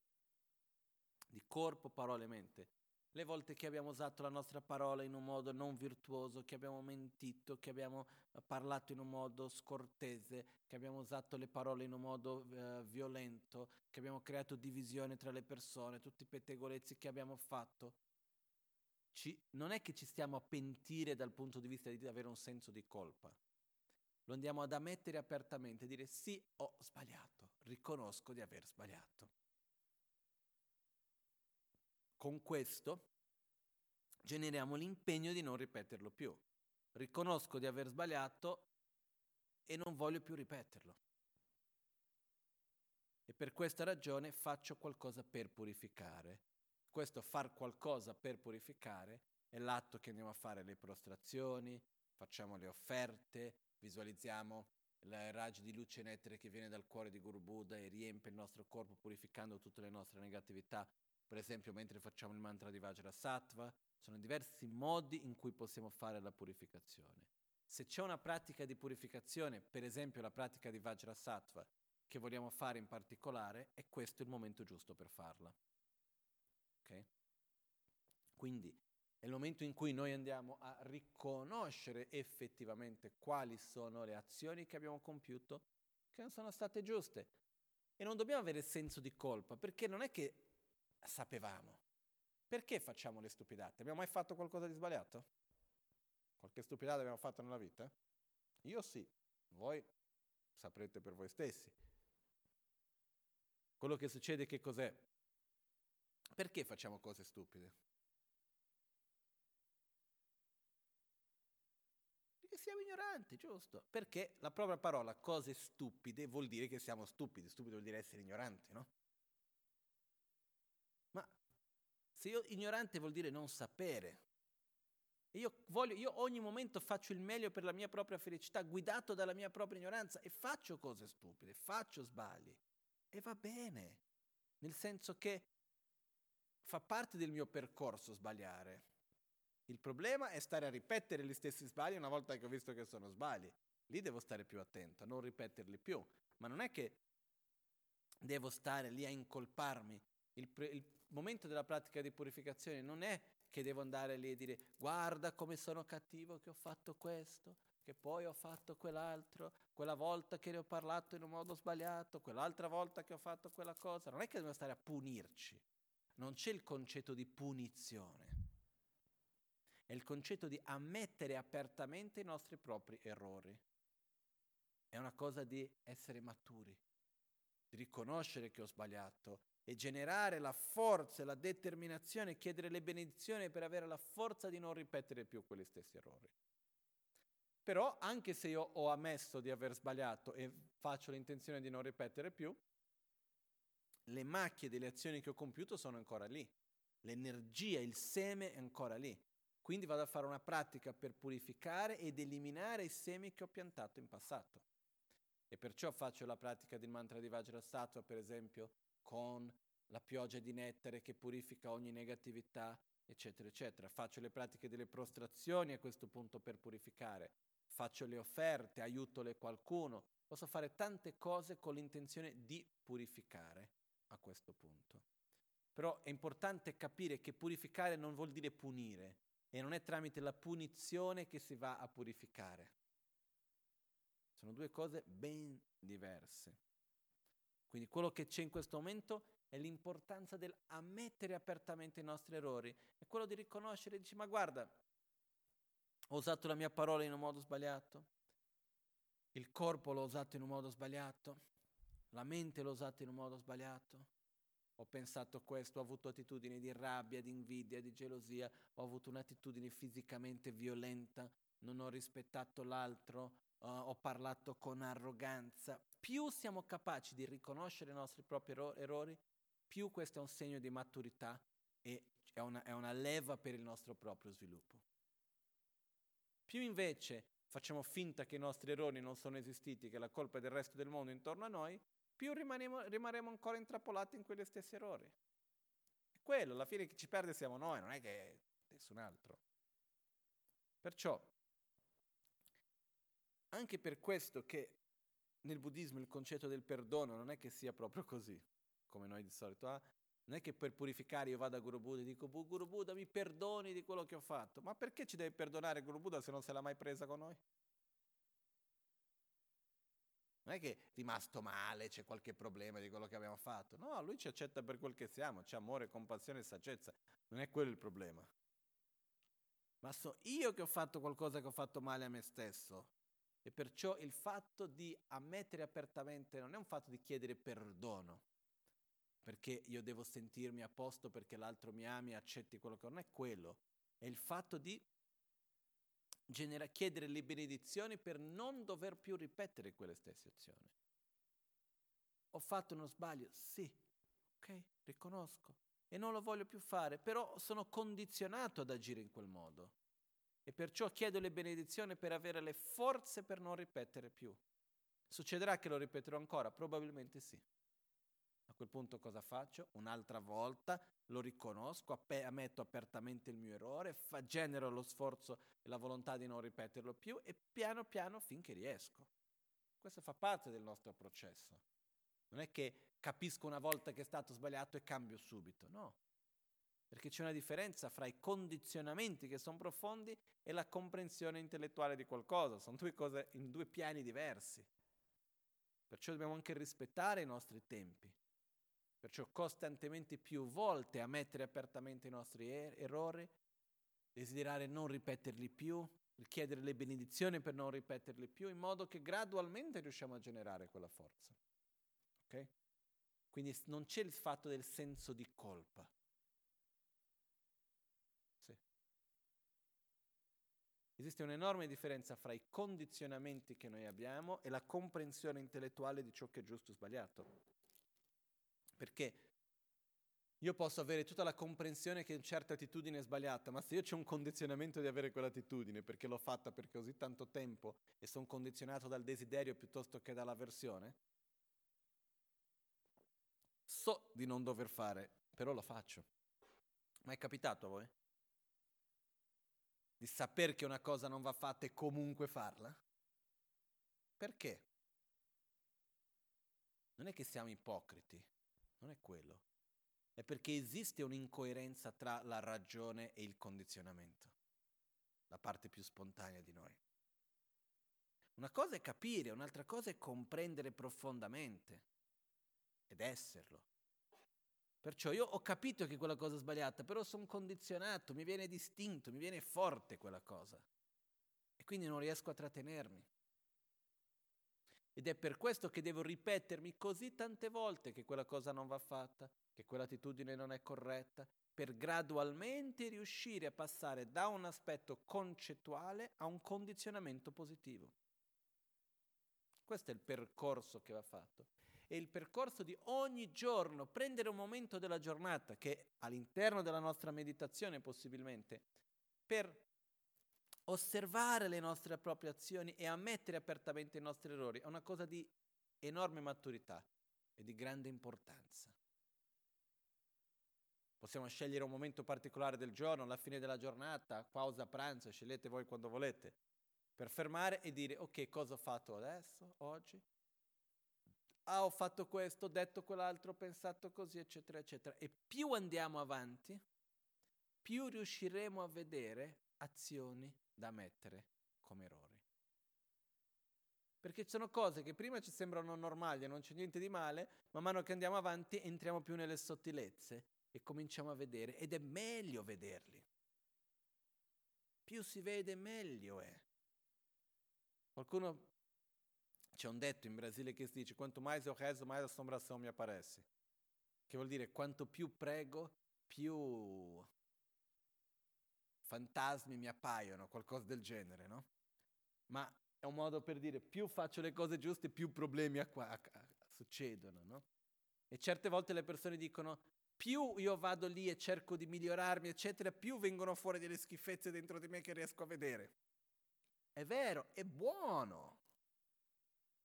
di corpo, parole e mente. Le volte che abbiamo usato la nostra parola in un modo non virtuoso, che abbiamo mentito, che abbiamo eh, parlato in un modo scortese, che abbiamo usato le parole in un modo uh, violento, che abbiamo creato divisione tra le persone, tutti i pettegolezzi che abbiamo fatto. Ci, non è che ci stiamo a pentire dal punto di vista di avere un senso di colpa, lo andiamo ad ammettere apertamente, dire sì, ho sbagliato, riconosco di aver sbagliato. Con questo generiamo l'impegno di non ripeterlo più. Riconosco di aver sbagliato e non voglio più ripeterlo. E per questa ragione faccio qualcosa per purificare. Questo far qualcosa per purificare è l'atto che andiamo a fare le prostrazioni, facciamo le offerte, visualizziamo il raggio di luce nettere che viene dal cuore di Guru Buddha e riempie il nostro corpo purificando tutte le nostre negatività, per esempio mentre facciamo il mantra di Vajrasattva, sono diversi modi in cui possiamo fare la purificazione. Se c'è una pratica di purificazione, per esempio la pratica di Vajrasattva, che vogliamo fare in particolare, è questo il momento giusto per farla. Okay? Quindi è il momento in cui noi andiamo a riconoscere effettivamente quali sono le azioni che abbiamo compiuto che non sono state giuste. E non dobbiamo avere senso di colpa, perché non è che sapevamo. Perché facciamo le stupidate? Abbiamo mai fatto qualcosa di sbagliato? Qualche stupidata abbiamo fatto nella vita? Io sì, voi saprete per voi stessi. Quello che succede che cos'è? Perché facciamo cose stupide? Siamo ignoranti, giusto? Perché la propria parola cose stupide vuol dire che siamo stupidi, stupido vuol dire essere ignoranti, no? Ma se io ignorante vuol dire non sapere, io, voglio, io ogni momento faccio il meglio per la mia propria felicità, guidato dalla mia propria ignoranza, e faccio cose stupide, faccio sbagli. E va bene, nel senso che fa parte del mio percorso sbagliare. Il problema è stare a ripetere gli stessi sbagli una volta che ho visto che sono sbagli. Lì devo stare più attento, a non ripeterli più. Ma non è che devo stare lì a incolparmi. Il, pre- il momento della pratica di purificazione non è che devo andare lì e dire guarda come sono cattivo che ho fatto questo, che poi ho fatto quell'altro, quella volta che ne ho parlato in un modo sbagliato, quell'altra volta che ho fatto quella cosa. Non è che dobbiamo stare a punirci. Non c'è il concetto di punizione. È il concetto di ammettere apertamente i nostri propri errori. È una cosa di essere maturi, di riconoscere che ho sbagliato e generare la forza, la determinazione, chiedere le benedizioni per avere la forza di non ripetere più quegli stessi errori. Però anche se io ho ammesso di aver sbagliato e faccio l'intenzione di non ripetere più, le macchie delle azioni che ho compiuto sono ancora lì, l'energia, il seme è ancora lì. Quindi vado a fare una pratica per purificare ed eliminare i semi che ho piantato in passato. E perciò faccio la pratica del mantra di Vajrasattva, per esempio, con la pioggia di nettare che purifica ogni negatività, eccetera, eccetera. Faccio le pratiche delle prostrazioni a questo punto per purificare. Faccio le offerte, aiutole qualcuno. Posso fare tante cose con l'intenzione di purificare a questo punto. Però è importante capire che purificare non vuol dire punire e non è tramite la punizione che si va a purificare. Sono due cose ben diverse. Quindi quello che c'è in questo momento è l'importanza del ammettere apertamente i nostri errori, è quello di riconoscere e dici ma guarda, ho usato la mia parola in un modo sbagliato, il corpo l'ho usato in un modo sbagliato, la mente l'ho usata in un modo sbagliato, ho pensato questo, ho avuto attitudini di rabbia, di invidia, di gelosia, ho avuto un'attitudine fisicamente violenta, non ho rispettato l'altro, uh, ho parlato con arroganza. Più siamo capaci di riconoscere i nostri propri ero- errori, più questo è un segno di maturità e è una, è una leva per il nostro proprio sviluppo. Più invece facciamo finta che i nostri errori non sono esistiti, che la colpa è del resto del mondo intorno a noi, più rimarremo, rimarremo ancora intrappolati in quegli stessi errori. È quello, alla fine chi ci perde siamo noi, non è che nessun altro. Perciò anche per questo che nel buddismo il concetto del perdono non è che sia proprio così, come noi di solito. Ah, non è che per purificare io vado a Guru Buddha e dico Guru Buddha mi perdoni di quello che ho fatto. Ma perché ci deve perdonare Guru Buddha se non se l'ha mai presa con noi? Non è che è rimasto male, c'è qualche problema di quello che abbiamo fatto. No, lui ci accetta per quel che siamo, c'è amore, compassione e saggezza. Non è quello il problema. Ma so io che ho fatto qualcosa che ho fatto male a me stesso. E perciò il fatto di ammettere apertamente non è un fatto di chiedere perdono, perché io devo sentirmi a posto perché l'altro mi ami e accetti quello che non è quello, è il fatto di genera- chiedere le benedizioni per non dover più ripetere quelle stesse azioni. Ho fatto uno sbaglio? Sì, ok, riconosco. E non lo voglio più fare, però sono condizionato ad agire in quel modo e perciò chiedo le benedizioni per avere le forze per non ripetere più. Succederà che lo ripeterò ancora? Probabilmente sì. A quel punto cosa faccio? Un'altra volta lo riconosco, app- ammetto apertamente il mio errore, fa- genero lo sforzo e la volontà di non ripeterlo più e piano piano finché riesco. Questo fa parte del nostro processo. Non è che capisco una volta che è stato sbagliato e cambio subito, no perché c'è una differenza fra i condizionamenti che sono profondi e la comprensione intellettuale di qualcosa, sono due cose in due piani diversi. Perciò dobbiamo anche rispettare i nostri tempi, perciò costantemente più volte ammettere apertamente i nostri er- errori, desiderare non ripeterli più, chiedere le benedizioni per non ripeterli più, in modo che gradualmente riusciamo a generare quella forza. Okay? Quindi non c'è il fatto del senso di colpa. Esiste un'enorme differenza fra i condizionamenti che noi abbiamo e la comprensione intellettuale di ciò che è giusto o sbagliato. Perché Io posso avere tutta la comprensione che una certa attitudine è sbagliata, ma se io c'è un condizionamento di avere quell'attitudine perché l'ho fatta per così tanto tempo e sono condizionato dal desiderio piuttosto che dall'avversione, so di non dover fare, però lo faccio. Ma è capitato a voi? Di sapere che una cosa non va fatta e comunque farla? Perché? Non è che siamo ipocriti, non è quello è perché esiste un'incoerenza tra la ragione e il condizionamento, la parte più spontanea di noi. Una cosa è capire, un'altra cosa è comprendere profondamente ed esserlo. Perciò io ho capito che quella cosa è sbagliata, però sono condizionato, mi viene distinto, mi viene forte quella cosa. E quindi non riesco a trattenermi. Ed è per questo che devo ripetermi così tante volte che quella cosa non va fatta, che quell'attitudine non è corretta, per gradualmente riuscire a passare da un aspetto concettuale a un condizionamento positivo. Questo è il percorso che va fatto. È il percorso di ogni giorno, prendere un momento della giornata, che all'interno della nostra meditazione possibilmente, per osservare le nostre proprie azioni e ammettere apertamente i nostri errori, è una cosa di enorme maturità e di grande importanza. Possiamo scegliere un momento particolare del giorno, alla fine della giornata, pausa pranzo, scegliete voi quando volete, per fermare e dire ok, cosa ho fatto adesso, oggi? Ah, ho fatto questo, ho detto quell'altro, ho pensato così, eccetera, eccetera. E più andiamo avanti, più riusciremo a vedere azioni da mettere come errori. Perché ci sono cose che prima ci sembrano normali e non c'è niente di male, man mano che andiamo avanti entriamo più nelle sottilezze e cominciamo a vedere ed è meglio vederli. Più si vede meglio è. Qualcuno c'è un detto in Brasile che si dice quanto mais eu rezo, mais assombração mi apparece. Che vuol dire quanto più prego, più fantasmi mi appaiono, qualcosa del genere, no? Ma è un modo per dire più faccio le cose giuste, più problemi a qua, a, a, succedono, no? E certe volte le persone dicono più io vado lì e cerco di migliorarmi, eccetera, più vengono fuori delle schifezze dentro di me che riesco a vedere. È vero, è buono.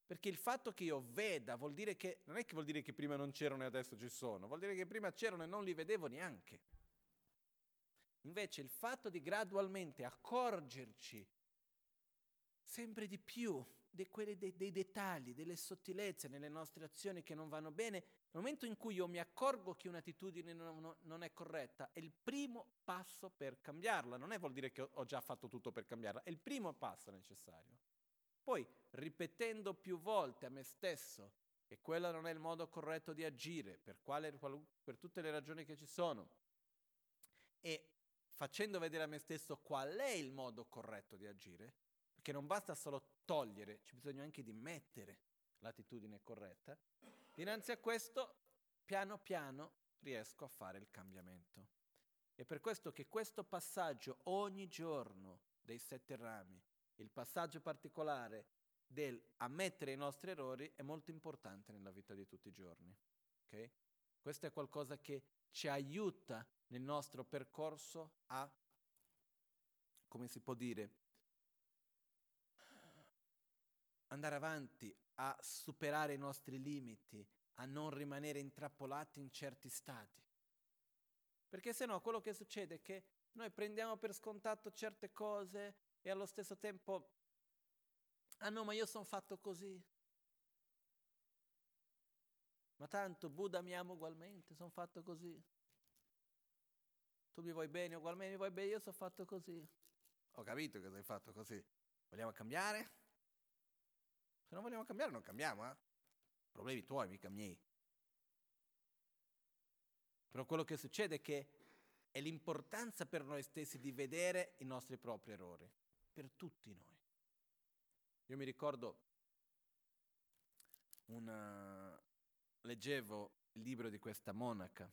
Perché il fatto che io veda vuol dire che non è che vuol dire che prima non c'erano e adesso ci sono, vuol dire che prima c'erano e non li vedevo neanche. Invece il fatto di gradualmente accorgerci sempre di più quelli dei, dei, dettagli, delle sottilezze nelle nostre azioni che non vanno bene, nel momento in cui io mi accorgo che un'attitudine non, non è corretta, è il primo passo per cambiarla. Non è vuol dire che ho già fatto tutto per cambiarla, è il primo passo necessario. Poi, ripetendo più volte a me stesso che quello non è il modo corretto di agire, per, quale, per tutte le ragioni che ci sono, e facendo vedere a me stesso qual è il modo corretto di agire, perché non basta solo togliere, c'è bisogno anche di mettere l'attitudine corretta, dinanzi a questo, piano piano, riesco a fare il cambiamento. È per questo che questo passaggio ogni giorno dei sette rami, il passaggio particolare del ammettere i nostri errori è molto importante nella vita di tutti i giorni. Okay? Questo è qualcosa che ci aiuta nel nostro percorso a, come si può dire, andare avanti, a superare i nostri limiti, a non rimanere intrappolati in certi stati. Perché se no quello che succede è che noi prendiamo per scontato certe cose e allo stesso tempo, ah no, ma io sono fatto così. Ma tanto Buddha mi ama ugualmente, sono fatto così. Tu mi vuoi bene ugualmente, mi vuoi bene, io sono fatto così. Ho capito che sei fatto così. Vogliamo cambiare? Se non vogliamo cambiare, non cambiamo, eh? Problemi tuoi, mica miei. Però quello che succede è che è l'importanza per noi stessi di vedere i nostri propri errori, per tutti noi. Io mi ricordo una... leggevo il libro di questa monaca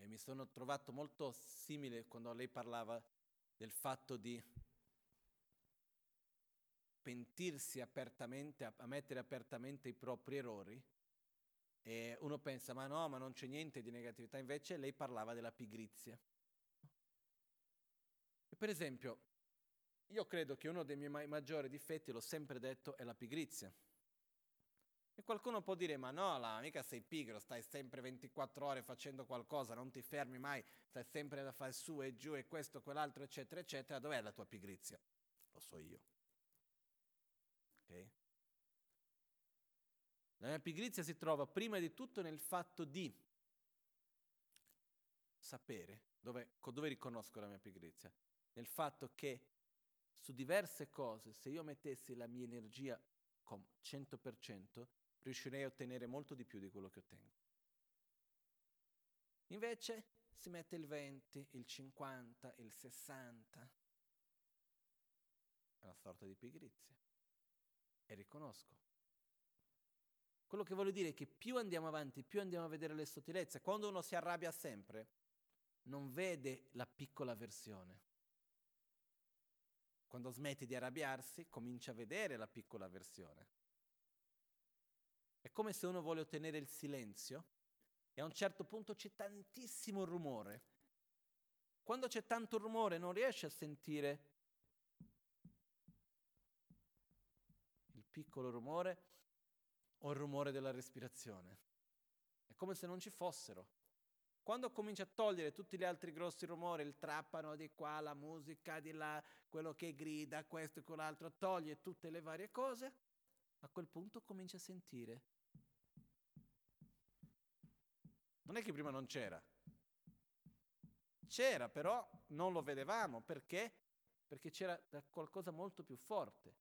e mi sono trovato molto simile quando lei parlava del fatto di pentirsi apertamente, a mettere apertamente i propri errori, E uno pensa, ma no, ma non c'è niente di negatività, invece lei parlava della pigrizia. E per esempio, io credo che uno dei miei maggiori difetti, l'ho sempre detto, è la pigrizia. E qualcuno può dire, ma no, la, mica sei pigro, stai sempre 24 ore facendo qualcosa, non ti fermi mai, stai sempre da fare su e giù e questo, quell'altro, eccetera, eccetera. Dov'è la tua pigrizia? Lo so io. Ok? La mia pigrizia si trova prima di tutto nel fatto di sapere dove, dove riconosco la mia pigrizia, nel fatto che su diverse cose, se io mettessi la mia energia con 100%, riuscirei a ottenere molto di più di quello che ottengo. Invece si mette il 20, il 50, il 60. È una sorta di pigrizia. E riconosco. Quello che voglio dire è che più andiamo avanti, più andiamo a vedere le sottilezze. Quando uno si arrabbia sempre, non vede la piccola versione. Quando smetti di arrabbiarsi, comincia a vedere la piccola versione. È come se uno vuole ottenere il silenzio e a un certo punto c'è tantissimo rumore. Quando c'è tanto rumore non riesci a sentire il piccolo rumore o il rumore della respirazione. È come se non ci fossero. Quando cominci a togliere tutti gli altri grossi rumori, il trappano di qua, la musica di là, quello che grida, questo e quell'altro, toglie tutte le varie cose, a quel punto cominci a sentire. Non è che prima non c'era. C'era, però non lo vedevamo. Perché? Perché c'era qualcosa molto più forte.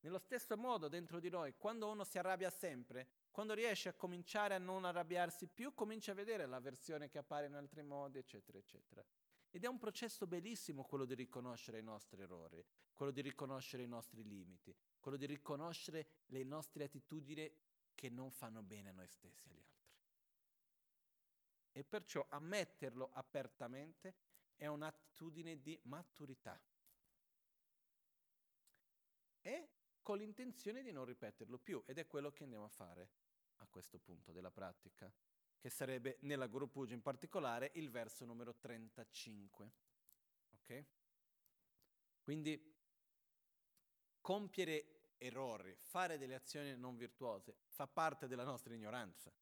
Nello stesso modo dentro di noi, quando uno si arrabbia sempre, quando riesce a cominciare a non arrabbiarsi più, comincia a vedere la versione che appare in altri modi, eccetera, eccetera. Ed è un processo bellissimo quello di riconoscere i nostri errori, quello di riconoscere i nostri limiti, quello di riconoscere le nostre attitudini che non fanno bene a noi stessi e agli altri. E perciò ammetterlo apertamente è un'attitudine di maturità. E con l'intenzione di non ripeterlo più, ed è quello che andiamo a fare a questo punto della pratica, che sarebbe nella Guru Puja in particolare il verso numero 35. Ok? Quindi compiere errori, fare delle azioni non virtuose, fa parte della nostra ignoranza.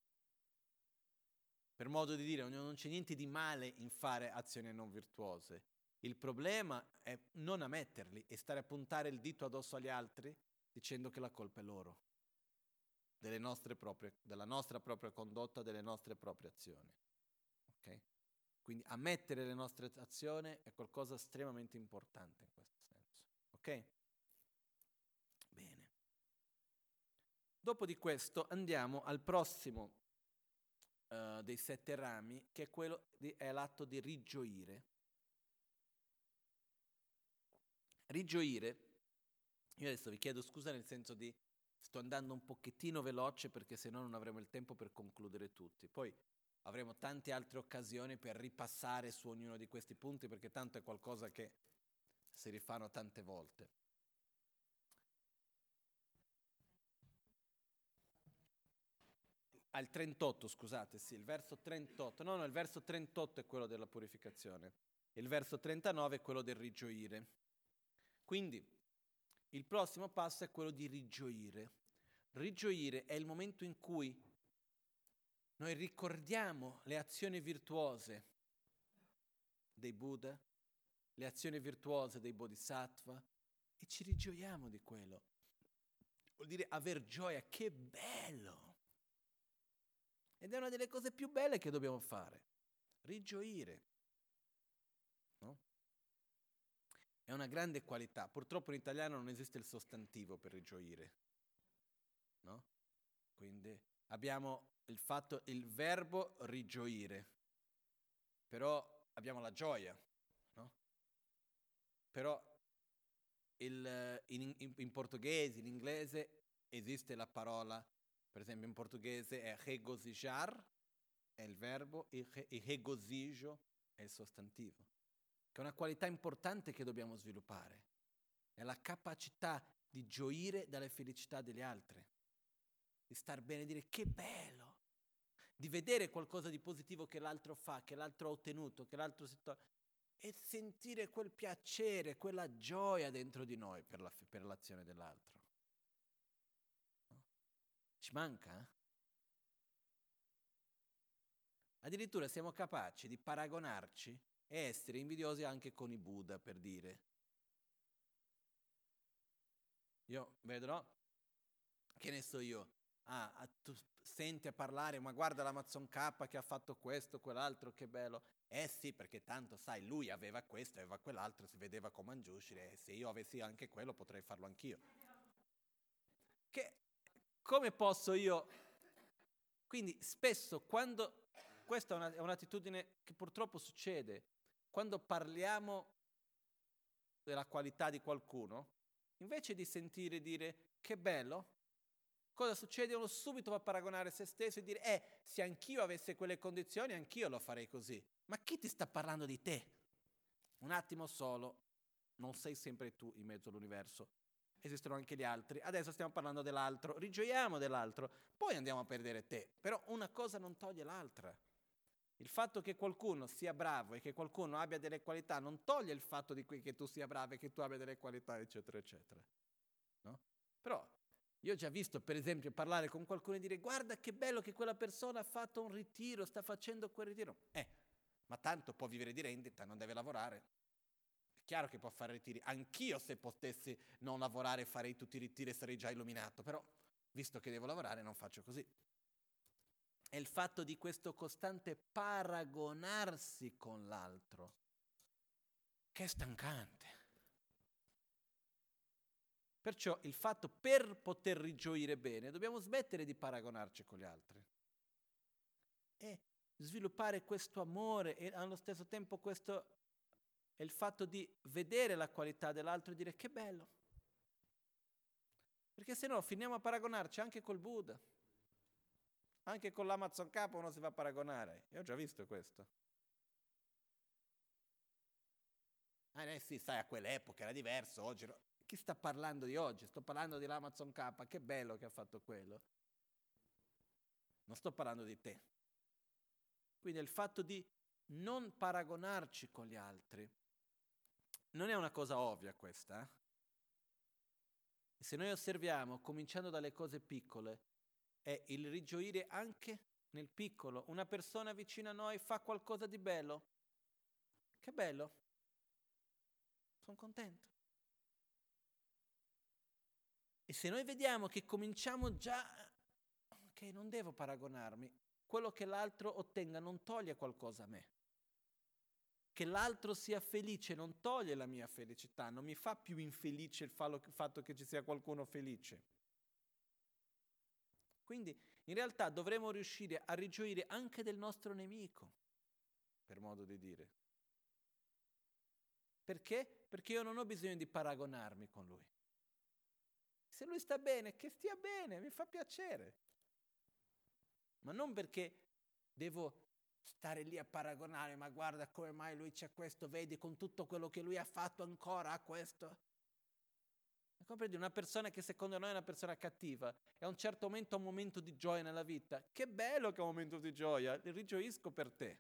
Per modo di dire, non c'è niente di male in fare azioni non virtuose. Il problema è non ammetterli e stare a puntare il dito addosso agli altri dicendo che la colpa è loro, proprie, della nostra propria condotta, delle nostre proprie azioni. Okay? Quindi ammettere le nostre azioni è qualcosa di estremamente importante in questo senso. Ok? Bene. Dopo di questo andiamo al prossimo uh, dei sette rami, che è, di, è l'atto di rigioire. Rigioire, io adesso vi chiedo scusa nel senso di sto andando un pochettino veloce perché se no non avremo il tempo per concludere tutti. Poi avremo tante altre occasioni per ripassare su ognuno di questi punti perché tanto è qualcosa che si rifanno tante volte. al 38, scusate, sì, il verso 38. No, no, il verso 38 è quello della purificazione. Il verso 39 è quello del rigioire. Quindi il prossimo passo è quello di rigioire. Rigioire è il momento in cui noi ricordiamo le azioni virtuose dei Buddha, le azioni virtuose dei Bodhisattva e ci rigioiamo di quello. Vuol dire aver gioia, che bello! Ed è una delle cose più belle che dobbiamo fare, rigioire. No? È una grande qualità. Purtroppo in italiano non esiste il sostantivo per rigioire. No? Quindi abbiamo il fatto, il verbo rigioire, però abbiamo la gioia. No? Però il, in, in, in portoghese, in inglese, esiste la parola per esempio in portoghese è regozijar, è il verbo, e regozijo è il sostantivo, che è una qualità importante che dobbiamo sviluppare. È la capacità di gioire dalle felicità degli altri, di star bene e dire che bello, di vedere qualcosa di positivo che l'altro fa, che l'altro ha ottenuto, che l'altro si toglie, e sentire quel piacere, quella gioia dentro di noi per, la, per l'azione dell'altro. Ci manca? Eh? Addirittura siamo capaci di paragonarci e essere invidiosi anche con i Buddha, per dire. Io vedrò, che ne so io, ah, tu senti a parlare, ma guarda l'Amazon K che ha fatto questo, quell'altro, che bello. Eh sì, perché tanto sai, lui aveva questo, aveva quell'altro, si vedeva come Angiushi, e se io avessi anche quello potrei farlo anch'io. Che, come posso io? Quindi spesso quando, questa è, una, è un'attitudine che purtroppo succede, quando parliamo della qualità di qualcuno, invece di sentire dire che bello, cosa succede? Uno subito va a paragonare se stesso e dire, eh, se anch'io avessi quelle condizioni, anch'io lo farei così. Ma chi ti sta parlando di te? Un attimo solo, non sei sempre tu in mezzo all'universo, esistono anche gli altri. Adesso stiamo parlando dell'altro, rigioiamo dell'altro, poi andiamo a perdere te. Però una cosa non toglie l'altra. Il fatto che qualcuno sia bravo e che qualcuno abbia delle qualità non toglie il fatto di che tu sia bravo e che tu abbia delle qualità, eccetera, eccetera. No? Però io ho già visto, per esempio, parlare con qualcuno e dire guarda che bello che quella persona ha fatto un ritiro, sta facendo quel ritiro. Eh, ma tanto può vivere di rendita, non deve lavorare. È chiaro che può fare ritiri. Anch'io se potessi non lavorare farei tutti i ritiri e sarei già illuminato, però visto che devo lavorare non faccio così. È il fatto di questo costante paragonarsi con l'altro che è stancante. Perciò il fatto per poter rigioire bene dobbiamo smettere di paragonarci con gli altri e sviluppare questo amore e allo stesso tempo questo è il fatto di vedere la qualità dell'altro e dire che bello. Perché se no finiamo a paragonarci anche col Buddha, anche con l'Amazon K uno si va a paragonare. Io ho già visto questo. Ah, eh sì, sai, a quell'epoca era diverso, oggi chi sta parlando di oggi? Sto parlando di Amazon K, che bello che ha fatto quello. Non sto parlando di te. Quindi il fatto di non paragonarci con gli altri non è una cosa ovvia questa. Eh? Se noi osserviamo, cominciando dalle cose piccole, è il rigioire anche nel piccolo. Una persona vicino a noi fa qualcosa di bello. Che bello. Sono contento. E se noi vediamo che cominciamo già, che non devo paragonarmi, quello che l'altro ottenga non toglie qualcosa a me. Che l'altro sia felice non toglie la mia felicità, non mi fa più infelice il fatto che ci sia qualcuno felice. Quindi in realtà dovremo riuscire a rigioire anche del nostro nemico, per modo di dire. Perché? Perché io non ho bisogno di paragonarmi con lui. Se lui sta bene, che stia bene, mi fa piacere. Ma non perché devo stare lì a paragonare, ma guarda come mai lui c'è questo, vedi con tutto quello che lui ha fatto ancora ha questo. Comprende una persona che secondo noi è una persona cattiva e a un certo momento ha un momento di gioia nella vita. Che bello che ha un momento di gioia, rigioisco per te.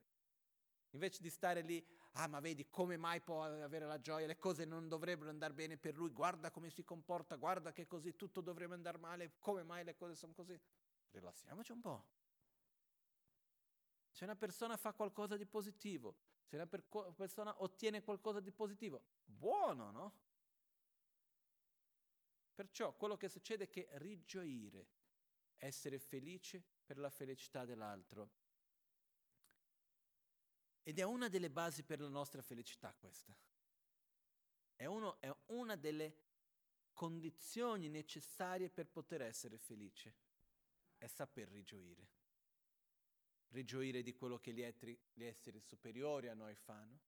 Invece di stare lì ah ma vedi come mai può avere la gioia, le cose non dovrebbero andare bene per lui, guarda come si comporta, guarda che così tutto dovrebbe andare male, come mai le cose sono così? Rilassiamoci un po'. Se una persona fa qualcosa di positivo, se una per- persona ottiene qualcosa di positivo, buono, no? Perciò quello che succede è che rigioire, essere felice per la felicità dell'altro, ed è una delle basi per la nostra felicità questa. È, uno, è una delle condizioni necessarie per poter essere felice. È saper rigioire. Rigioire di quello che gli, altri, gli esseri superiori a noi fanno.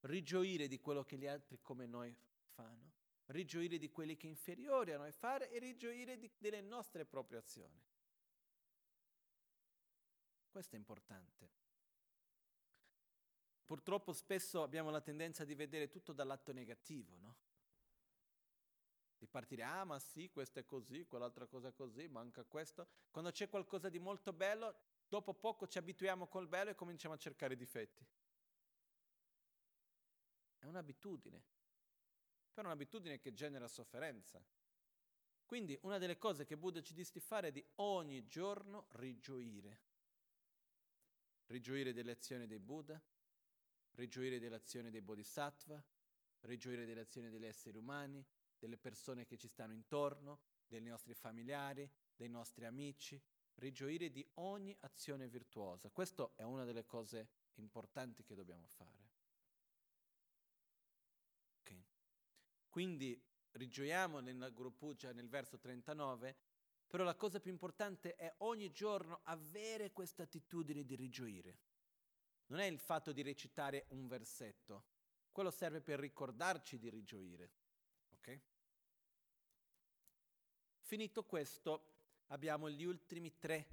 Rigioire di quello che gli altri come noi fanno. Rigioire di quelli che inferiori a noi fanno e rigioire di, delle nostre proprie azioni. Questo è importante. Purtroppo spesso abbiamo la tendenza di vedere tutto dal lato negativo, no? Di partire, ah ma sì, questo è così, quell'altra cosa è così, manca questo. Quando c'è qualcosa di molto bello, dopo poco ci abituiamo col bello e cominciamo a cercare difetti. È un'abitudine, però è un'abitudine che genera sofferenza. Quindi una delle cose che Buddha ci dice di fare è di ogni giorno rigioire. Rigioire delle azioni dei Buddha, rigioire delle azioni dei Bodhisattva, rigioire delle azioni degli esseri umani, delle persone che ci stanno intorno, dei nostri familiari, dei nostri amici, rigioire di ogni azione virtuosa. Questa è una delle cose importanti che dobbiamo fare. Okay. Quindi rigioiamo nel Guru Puja nel verso 39, però la cosa più importante è ogni giorno avere questa attitudine di rigioire. Non è il fatto di recitare un versetto, quello serve per ricordarci di rigioire. Ok? Finito questo, abbiamo gli ultimi tre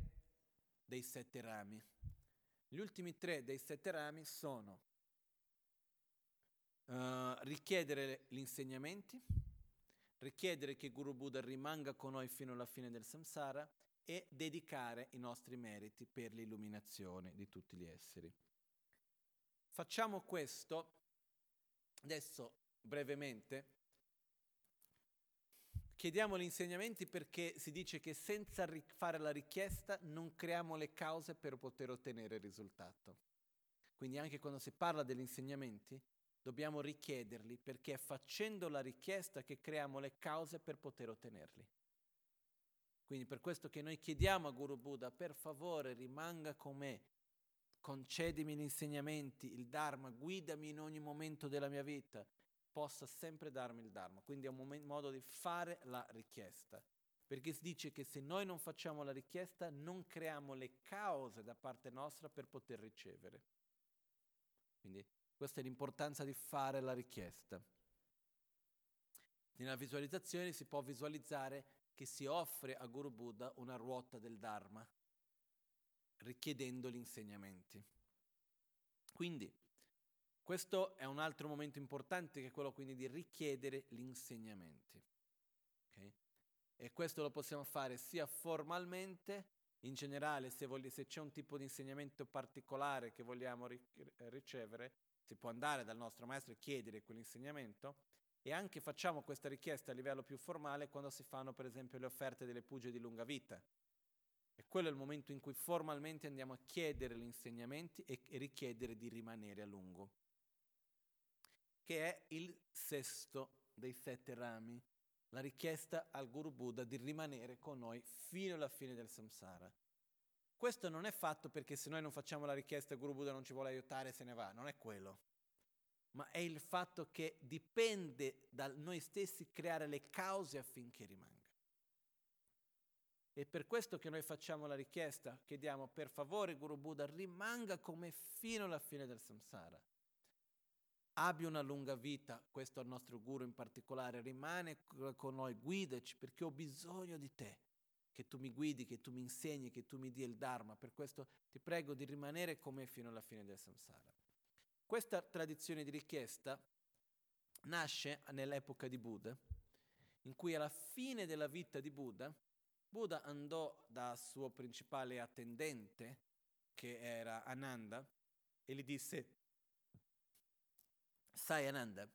dei sette rami. Gli ultimi tre dei sette rami sono uh, richiedere gli insegnamenti, richiedere che Guru Buddha rimanga con noi fino alla fine del samsara e dedicare i nostri meriti per l'illuminazione di tutti gli esseri. Facciamo questo adesso brevemente Chiediamo gli insegnamenti perché si dice che senza fare la richiesta non creiamo le cause per poter ottenere il risultato. Quindi anche quando si parla degli insegnamenti dobbiamo richiederli perché è facendo la richiesta che creiamo le cause per poter ottenerli. Quindi per questo che noi chiediamo a Guru Buddha, per favore rimanga con me, concedimi gli insegnamenti, il Dharma, guidami in ogni momento della mia vita, possa sempre darmi il Dharma. Quindi è un momento, modo di fare la richiesta. Perché si dice che se noi non facciamo la richiesta non creiamo le cause da parte nostra per poter ricevere. Quindi questa è l'importanza di fare la richiesta. Nella visualizzazione si può visualizzare che si offre a Guru Buddha una ruota del Dharma, richiedendo gli insegnamenti. Quindi questo è un altro momento importante che è quello quindi di richiedere gli insegnamenti. Okay? E questo lo possiamo fare sia formalmente, in generale se, vogli, se c'è un tipo di insegnamento particolare che vogliamo ri- ricevere, si può andare dal nostro maestro e chiedere quell'insegnamento e anche facciamo questa richiesta a livello più formale quando si fanno per esempio le offerte delle pugie di lunga vita. E quello è il momento in cui formalmente andiamo a chiedere gli insegnamenti e, richiedere di rimanere a lungo che è il sesto dei sette rami, la richiesta al Guru Buddha di rimanere con noi fino alla fine del samsara. Questo non è fatto perché se noi non facciamo la richiesta Guru Buddha non ci vuole aiutare e se ne va, non è quello, ma è il fatto che dipende da noi stessi creare le cause affinché rimanga. E per questo che noi facciamo la richiesta, chiediamo per favore Guru Buddha rimanga come fino alla fine del samsara. Abbi una lunga vita, questo è il nostro guru in particolare, rimane con noi, guidaci perché ho bisogno di te, che tu mi guidi, che tu mi insegni, che tu mi dia il Dharma, per questo ti prego di rimanere con me fino alla fine del samsara. Questa tradizione di richiesta nasce nell'epoca di Buddha, in cui alla fine della vita di Buddha, Buddha andò da suo principale attendente, che era Ananda, e gli disse, Sai Ananda,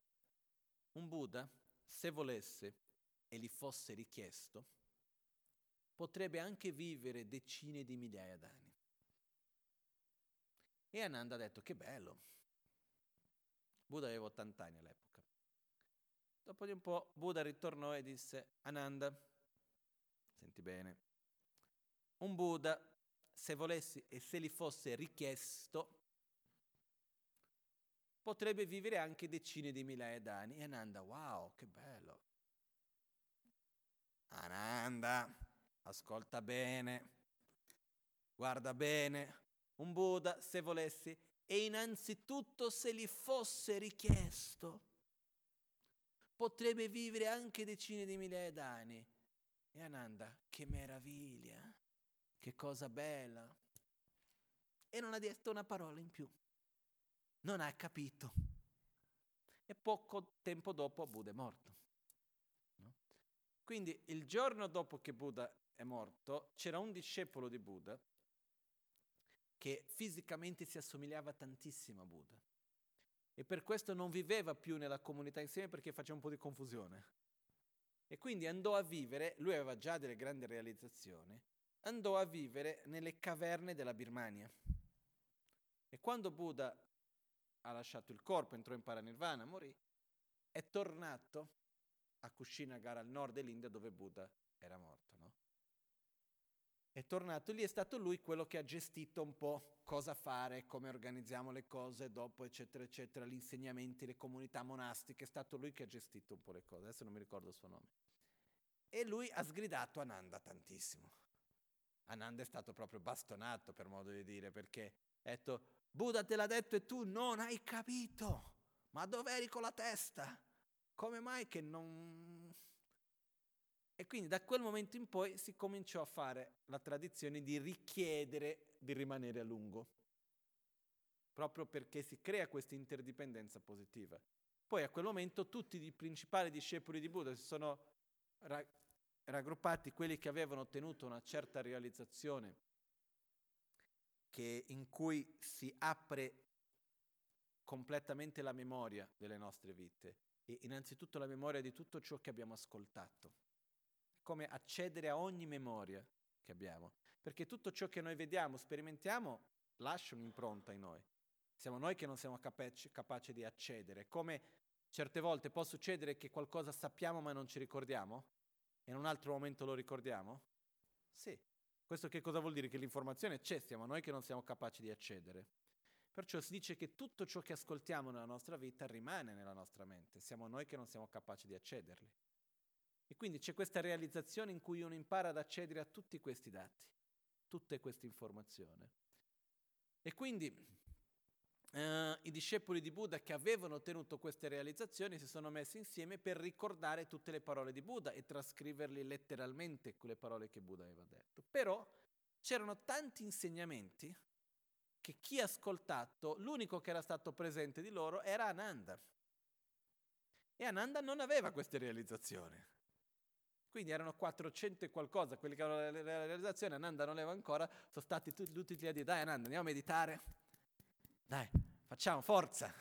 un Buddha, se volesse e gli fosse richiesto, potrebbe anche vivere decine di migliaia d'anni. E Ananda ha detto che bello. Buddha aveva 80 anni all'epoca. Dopo di un po' Buddha ritornò e disse, Ananda, senti bene, un Buddha, se volessi e se gli fosse richiesto, potrebbe vivere anche decine di migliaia d'anni. E Ananda, wow, che bello. Ananda, ascolta bene, guarda bene, un Buddha, se volessi, e innanzitutto se gli fosse richiesto, potrebbe vivere anche decine di migliaia d'anni. E Ananda, che meraviglia, che cosa bella. E non ha detto una parola in più non ha capito. E poco tempo dopo Buddha è morto. Quindi il giorno dopo che Buddha è morto c'era un discepolo di Buddha che fisicamente si assomigliava tantissimo a Buddha. E per questo non viveva più nella comunità insieme perché faceva un po' di confusione. E quindi andò a vivere, lui aveva già delle grandi realizzazioni, andò a vivere nelle caverne della Birmania. E quando Buddha ha lasciato il corpo, entrò in paranirvana, morì, è tornato a Kushinagara al nord dell'India dove Buddha era morto. No? È tornato lì, è stato lui quello che ha gestito un po' cosa fare, come organizziamo le cose dopo, eccetera, eccetera, gli insegnamenti, le comunità monastiche, è stato lui che ha gestito un po' le cose, adesso non mi ricordo il suo nome. E lui ha sgridato Ananda tantissimo. Ananda è stato proprio bastonato, per modo di dire, perché ha detto, Buddha te l'ha detto e tu non hai capito. Ma dov'eri con la testa? Come mai che non... E quindi da quel momento in poi si cominciò a fare la tradizione di richiedere di rimanere a lungo, proprio perché si crea questa interdipendenza positiva. Poi a quel momento tutti i principali discepoli di Buddha si sono ra- raggruppati, quelli che avevano ottenuto una certa realizzazione che, in cui si apre completamente la memoria delle nostre vite e innanzitutto la memoria di tutto ciò che abbiamo ascoltato. Come accedere a ogni memoria che abbiamo, perché tutto ciò che noi vediamo, sperimentiamo, lascia un'impronta in noi. Siamo noi che non siamo capaci, capaci di accedere. Come certe volte può succedere che qualcosa sappiamo ma non ci ricordiamo e in un altro momento lo ricordiamo? Sì, questo che cosa vuol dire? Che l'informazione c'è, siamo noi che non siamo capaci di accedere. Perciò si dice che tutto ciò che ascoltiamo nella nostra vita rimane nella nostra mente, siamo noi che non siamo capaci di accederli. E quindi c'è questa realizzazione in cui uno impara ad accedere a tutti questi dati, tutte queste informazioni. E quindi eh, i discepoli di Buddha che avevano ottenuto queste realizzazioni si sono messi insieme per ricordare tutte le parole di Buddha e trascriverli letteralmente quelle parole che Buddha aveva detto. Però c'erano tanti insegnamenti che chi ha ascoltato, l'unico che era stato presente di loro era Ananda. E Ananda non aveva queste realizzazioni. Quindi erano 400 e qualcosa, quelli che avevano la realizzazione, Ananda non aveva ancora, sono stati tutti, tutti lì a dire, dai Ananda, andiamo a meditare, dai, facciamo, forza.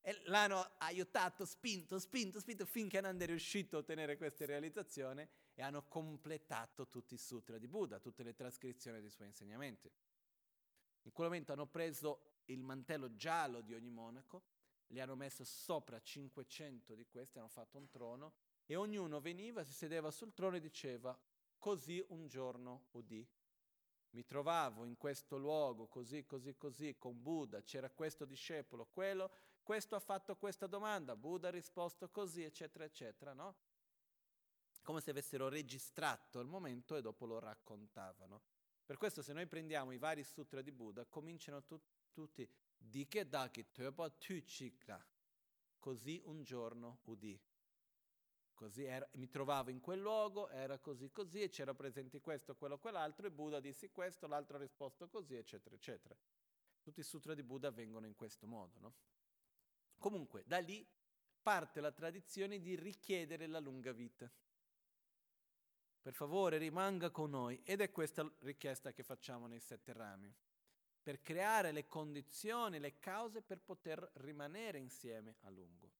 E l'hanno aiutato, spinto, spinto, spinto, finché Ananda è riuscito a ottenere queste realizzazioni e hanno completato tutti i sutra di Buddha, tutte le trascrizioni dei suoi insegnamenti. In quel momento hanno preso il mantello giallo di ogni monaco, li hanno messo sopra 500 di questi, hanno fatto un trono e ognuno veniva, si sedeva sul trono e diceva, così un giorno udì. Mi trovavo in questo luogo, così, così, così, con Buddha, c'era questo discepolo, quello, questo ha fatto questa domanda, Buddha ha risposto così, eccetera, eccetera, no? Come se avessero registrato il momento e dopo lo raccontavano. Per questo se noi prendiamo i vari sutra di Buddha, cominciano tu- tutti Dike Daki Töpa Tuchikra, così un giorno udì. Così era, mi trovavo in quel luogo, era così così, e c'era presente questo, quello, quell'altro, e Buddha disse questo, l'altro ha risposto così, eccetera, eccetera. Tutti i sutra di Buddha avvengono in questo modo, no? Comunque, da lì parte la tradizione di richiedere la lunga vita. Per favore, rimanga con noi. Ed è questa richiesta che facciamo nei sette rami. Per creare le condizioni, le cause per poter rimanere insieme a lungo.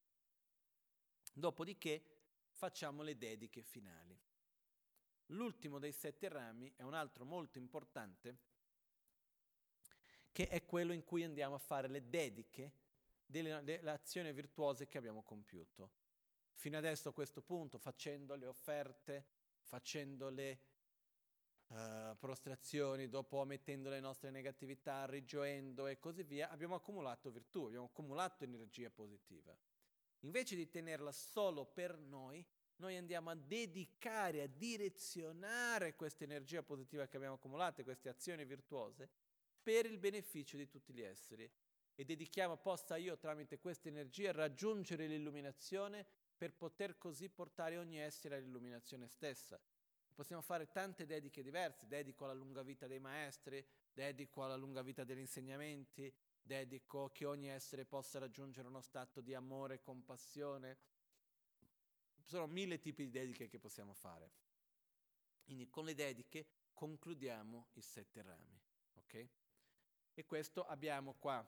Dopodiché facciamo le dediche finali. L'ultimo dei sette rami è un altro molto importante, che è quello in cui andiamo a fare le dediche delle, delle azioni virtuose che abbiamo compiuto. Fino adesso a questo punto, facendo le offerte, facendo le uh, prostrazioni, dopo mettendo le nostre negatività, rigioendo e così via, abbiamo accumulato virtù, abbiamo accumulato energia positiva. Invece di tenerla solo per noi, noi andiamo a dedicare, a direzionare questa energia positiva che abbiamo accumulato, queste azioni virtuose, per il beneficio di tutti gli esseri. E dedichiamo, possa io tramite questa energia raggiungere l'illuminazione per poter così portare ogni essere all'illuminazione stessa. Possiamo fare tante dediche diverse, dedico alla lunga vita dei maestri, dedico alla lunga vita degli insegnamenti, dedico che ogni essere possa raggiungere uno stato di amore e compassione. Sono mille tipi di dediche che possiamo fare. Quindi con le dediche concludiamo i sette rami. ok? E questo abbiamo qua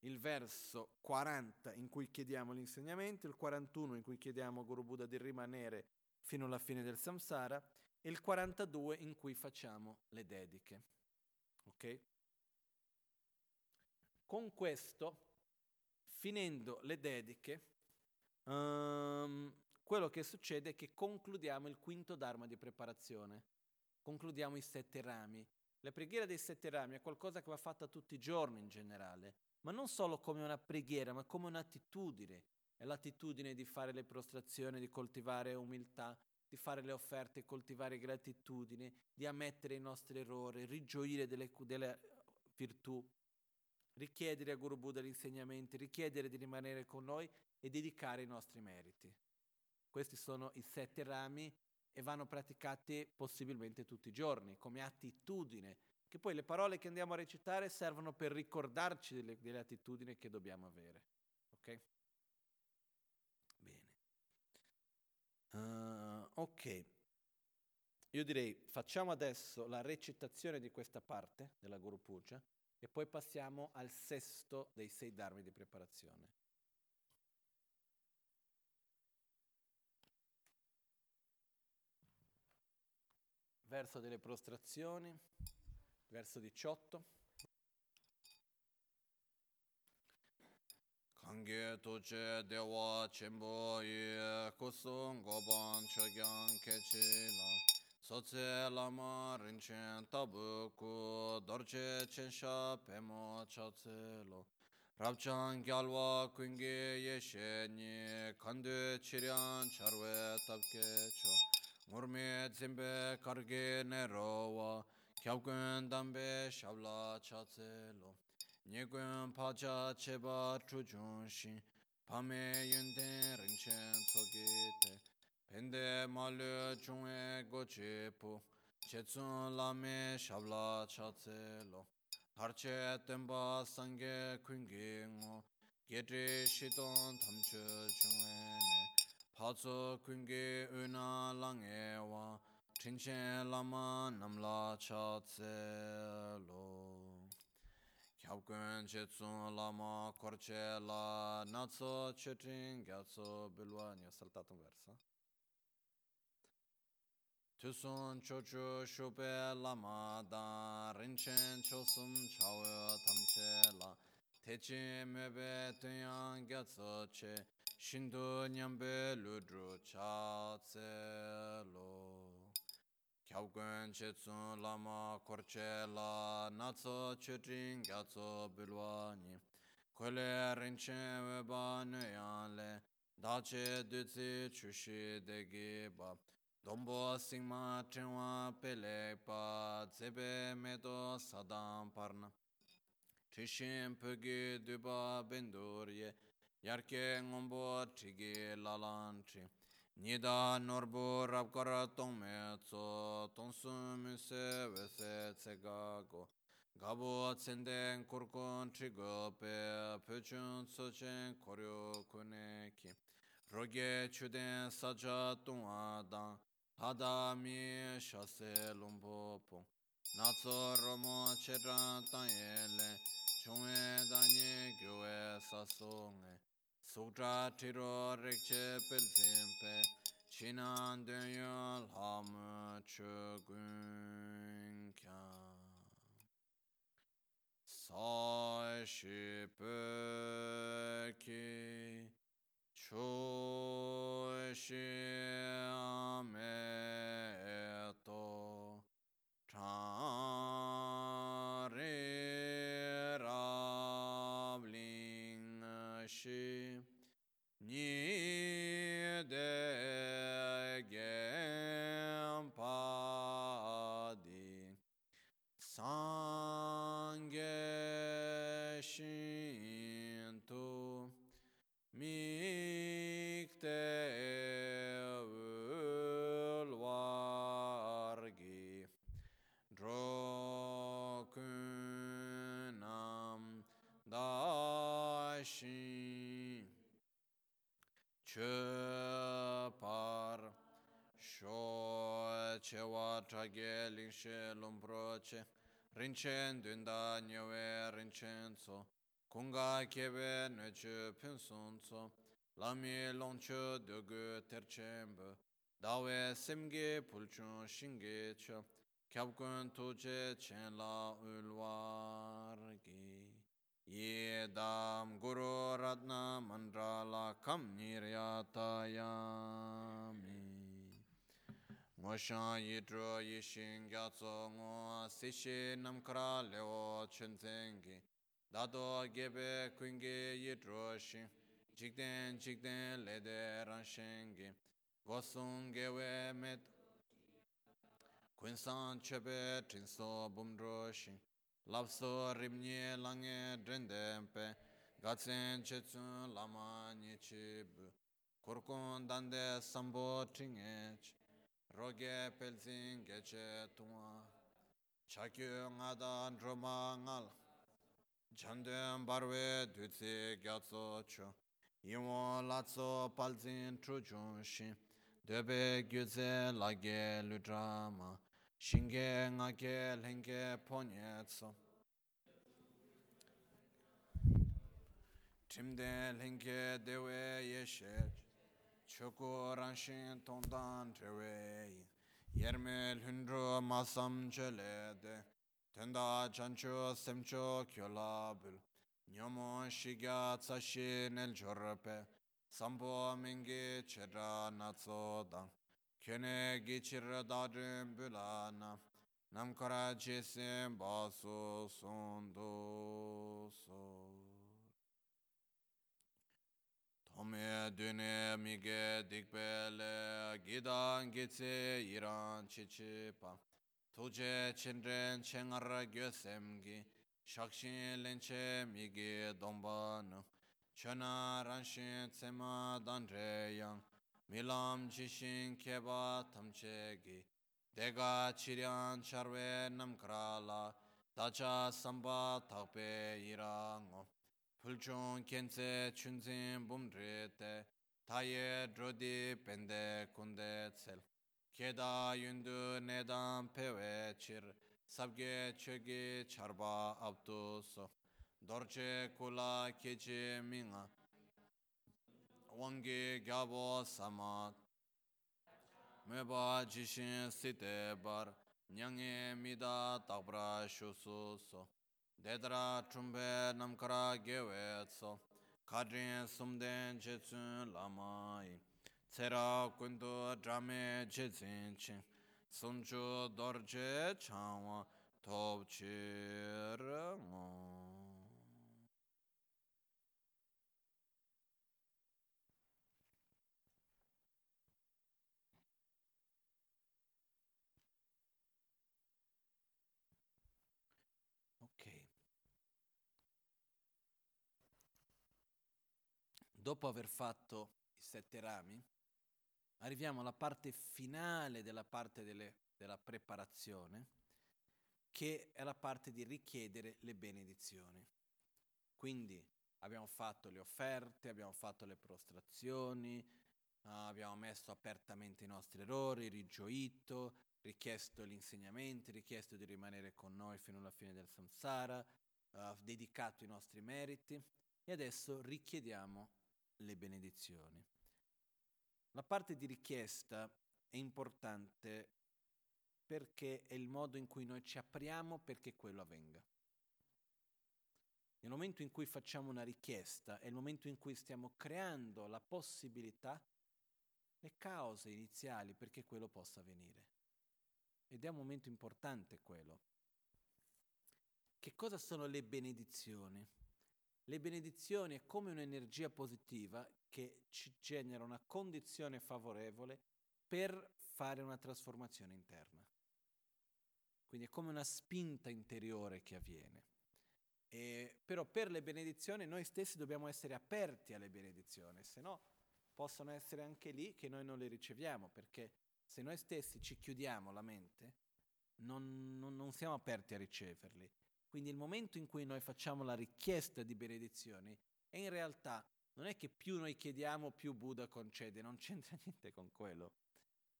il verso 40 in cui chiediamo l'insegnamento, il 41 in cui chiediamo a Guru Buddha di rimanere fino alla fine del samsara e il 42 in cui facciamo le dediche. Ok? Con questo, finendo le dediche, um, quello che succede è che concludiamo il quinto dharma di preparazione, concludiamo i sette rami. La preghiera dei sette rami è qualcosa che va fatta tutti i giorni in generale, ma non solo come una preghiera, ma come un'attitudine. È l'attitudine di fare le prostrazioni, di coltivare umiltà, di fare le offerte, coltivare gratitudine, di ammettere i nostri errori, rigioire delle, delle virtù, richiedere a Guru Buddha gli insegnamenti, richiedere di rimanere con noi e dedicare i nostri meriti. Questi sono i sette rami e vanno praticati possibilmente tutti i giorni come attitudine che poi le parole che andiamo a recitare servono per ricordarci delle, delle attitudini che dobbiamo avere. Ok? Bene. Uh, ok. Io direi facciamo adesso la recitazione di questa parte della Guru Puja e poi passiamo al sesto dei sei dharmi di preparazione. Verso delle prostrazioni verso 18. Kange toche dewa chenpo ye kusung goban chogyang kechi la Sotse lama rinchen tabu ku dorche chensha pemo chatse lo. Rabchan gyalwa kungi yeshe ni kandu chiryan charwe tabke cho. Murmi dzimbe kargi nerowa kyabkun dambe shabla chatse lo. Nyekun pacha cheba chujun shin pame yunden rinchen tsogite. hende malu chungwe goche pu chetsun lame shabla chatse lo harche tenpa sangye kungi ngo gete shidon tamche chungwe ne patso kungi una lange wa tinchen lama namla cha tse lo Khyabkun che tsun lama korche la natso che chetin gyatso bilwa nyo saltatum versa Tusun chochu shupe lama dan rinchen chosum chawe tamche la. Techi mebe tunyang gyatso che shindu nyambe ludru cha tse lo. Kyawgun che tsun lama korche la natso chutrin gyatso bilwa ni. Kwele rinchen weba nuyan le dache dutsi chushi degi bab dombo singma chenwa pele pa tsebe medo sadam parna. Trishin pögi duba bendurye yarke ngombo trigi lalan tri Nida norbu rabkara tongme tso tongsun muse wese tsega go. Gabo tsenden kurkun trigo pe pechun tsochen koryo kune ki. Roge chuden saja tungwa dang Adami shase lumpo pong Natso romo chedra tanyele Chungwe danyi gyue saso nge. Sukta tiro rikche pelzimpe Chinan dunyo lam chugun kya. Sai shi Shushim To Chan sho chewa trage lingshe lombroche rinchen dunda nyewe rinchen so. Kunga kebe neche pinsun so lami longcho dogu terchembe dawe simge pulchun shinge cho kyabkun tuje chen la ulwargi ye dam guru ratna mandrala kam niryatayami ngo shan yi zhu yi shin gya tso ngo si shi nam kara leo chun zengi dado gebe kungi yi zhu shin jikden jikden le de ran shengi gosung gewe met kun san chebe chin so bum zhu shin lap so roge pelzin geche tungwa. Chakyo ngadan droma ngal. Jandem barwe dutsi gyatso chu. Yinwo latso palzin truchun shin debe gyuze lage ludrama. Shinge ngake lenge ponyetso timde lenge dewe yeshe Çukuran şintondan çevey. Yermel hündrü masam çelede. Tenda çanço semço kyolabül. Nyomo şiga tsaşin el çorpe. Sambo mingi çera natsodan. Köne geçir darın bülana. Nam kara cesim basu sundu. Tome dune mige dikbele gidan gitse iran chichipa Tuje chenren chengar gyosemgi Shakshin lenche mige domban Chana ranshin tsema danre yang Milam chishin keba tamchegi Dega chiryan charwe namkrala Dacha samba takpe irango Pulchung kense chunzin bumri te, taye drodi pende kunde tsel. Keda yundu nedan pewe chir, sabge chogi charba abdu so. Dorche kula kechi minga, wangi gyabo samat. Meba jishin site bar, nyange mida tabra shusu so. Dedra chumbe namkara gewe tso, kadrin sumden che tsun lamai, tsera kundu drame che tsin chin, sumchu dorje chanwa topchir ngon. Dopo aver fatto i sette rami, arriviamo alla parte finale della parte delle, della preparazione, che è la parte di richiedere le benedizioni. Quindi abbiamo fatto le offerte, abbiamo fatto le prostrazioni, uh, abbiamo messo apertamente i nostri errori, rigioito, richiesto gli insegnamenti, richiesto di rimanere con noi fino alla fine del samsara, uh, dedicato i nostri meriti e adesso richiediamo le benedizioni. La parte di richiesta è importante perché è il modo in cui noi ci apriamo perché quello avvenga. Nel momento in cui facciamo una richiesta è il momento in cui stiamo creando la possibilità, le cause iniziali perché quello possa avvenire. Ed è un momento importante quello. Che cosa sono le benedizioni? Le benedizioni è come un'energia positiva che ci genera una condizione favorevole per fare una trasformazione interna. Quindi è come una spinta interiore che avviene. E, però per le benedizioni noi stessi dobbiamo essere aperti alle benedizioni, se no possono essere anche lì che noi non le riceviamo, perché se noi stessi ci chiudiamo la mente, non, non, non siamo aperti a riceverli. Quindi il momento in cui noi facciamo la richiesta di benedizioni è in realtà non è che più noi chiediamo più Buddha concede, non c'entra <laughs> niente con quello.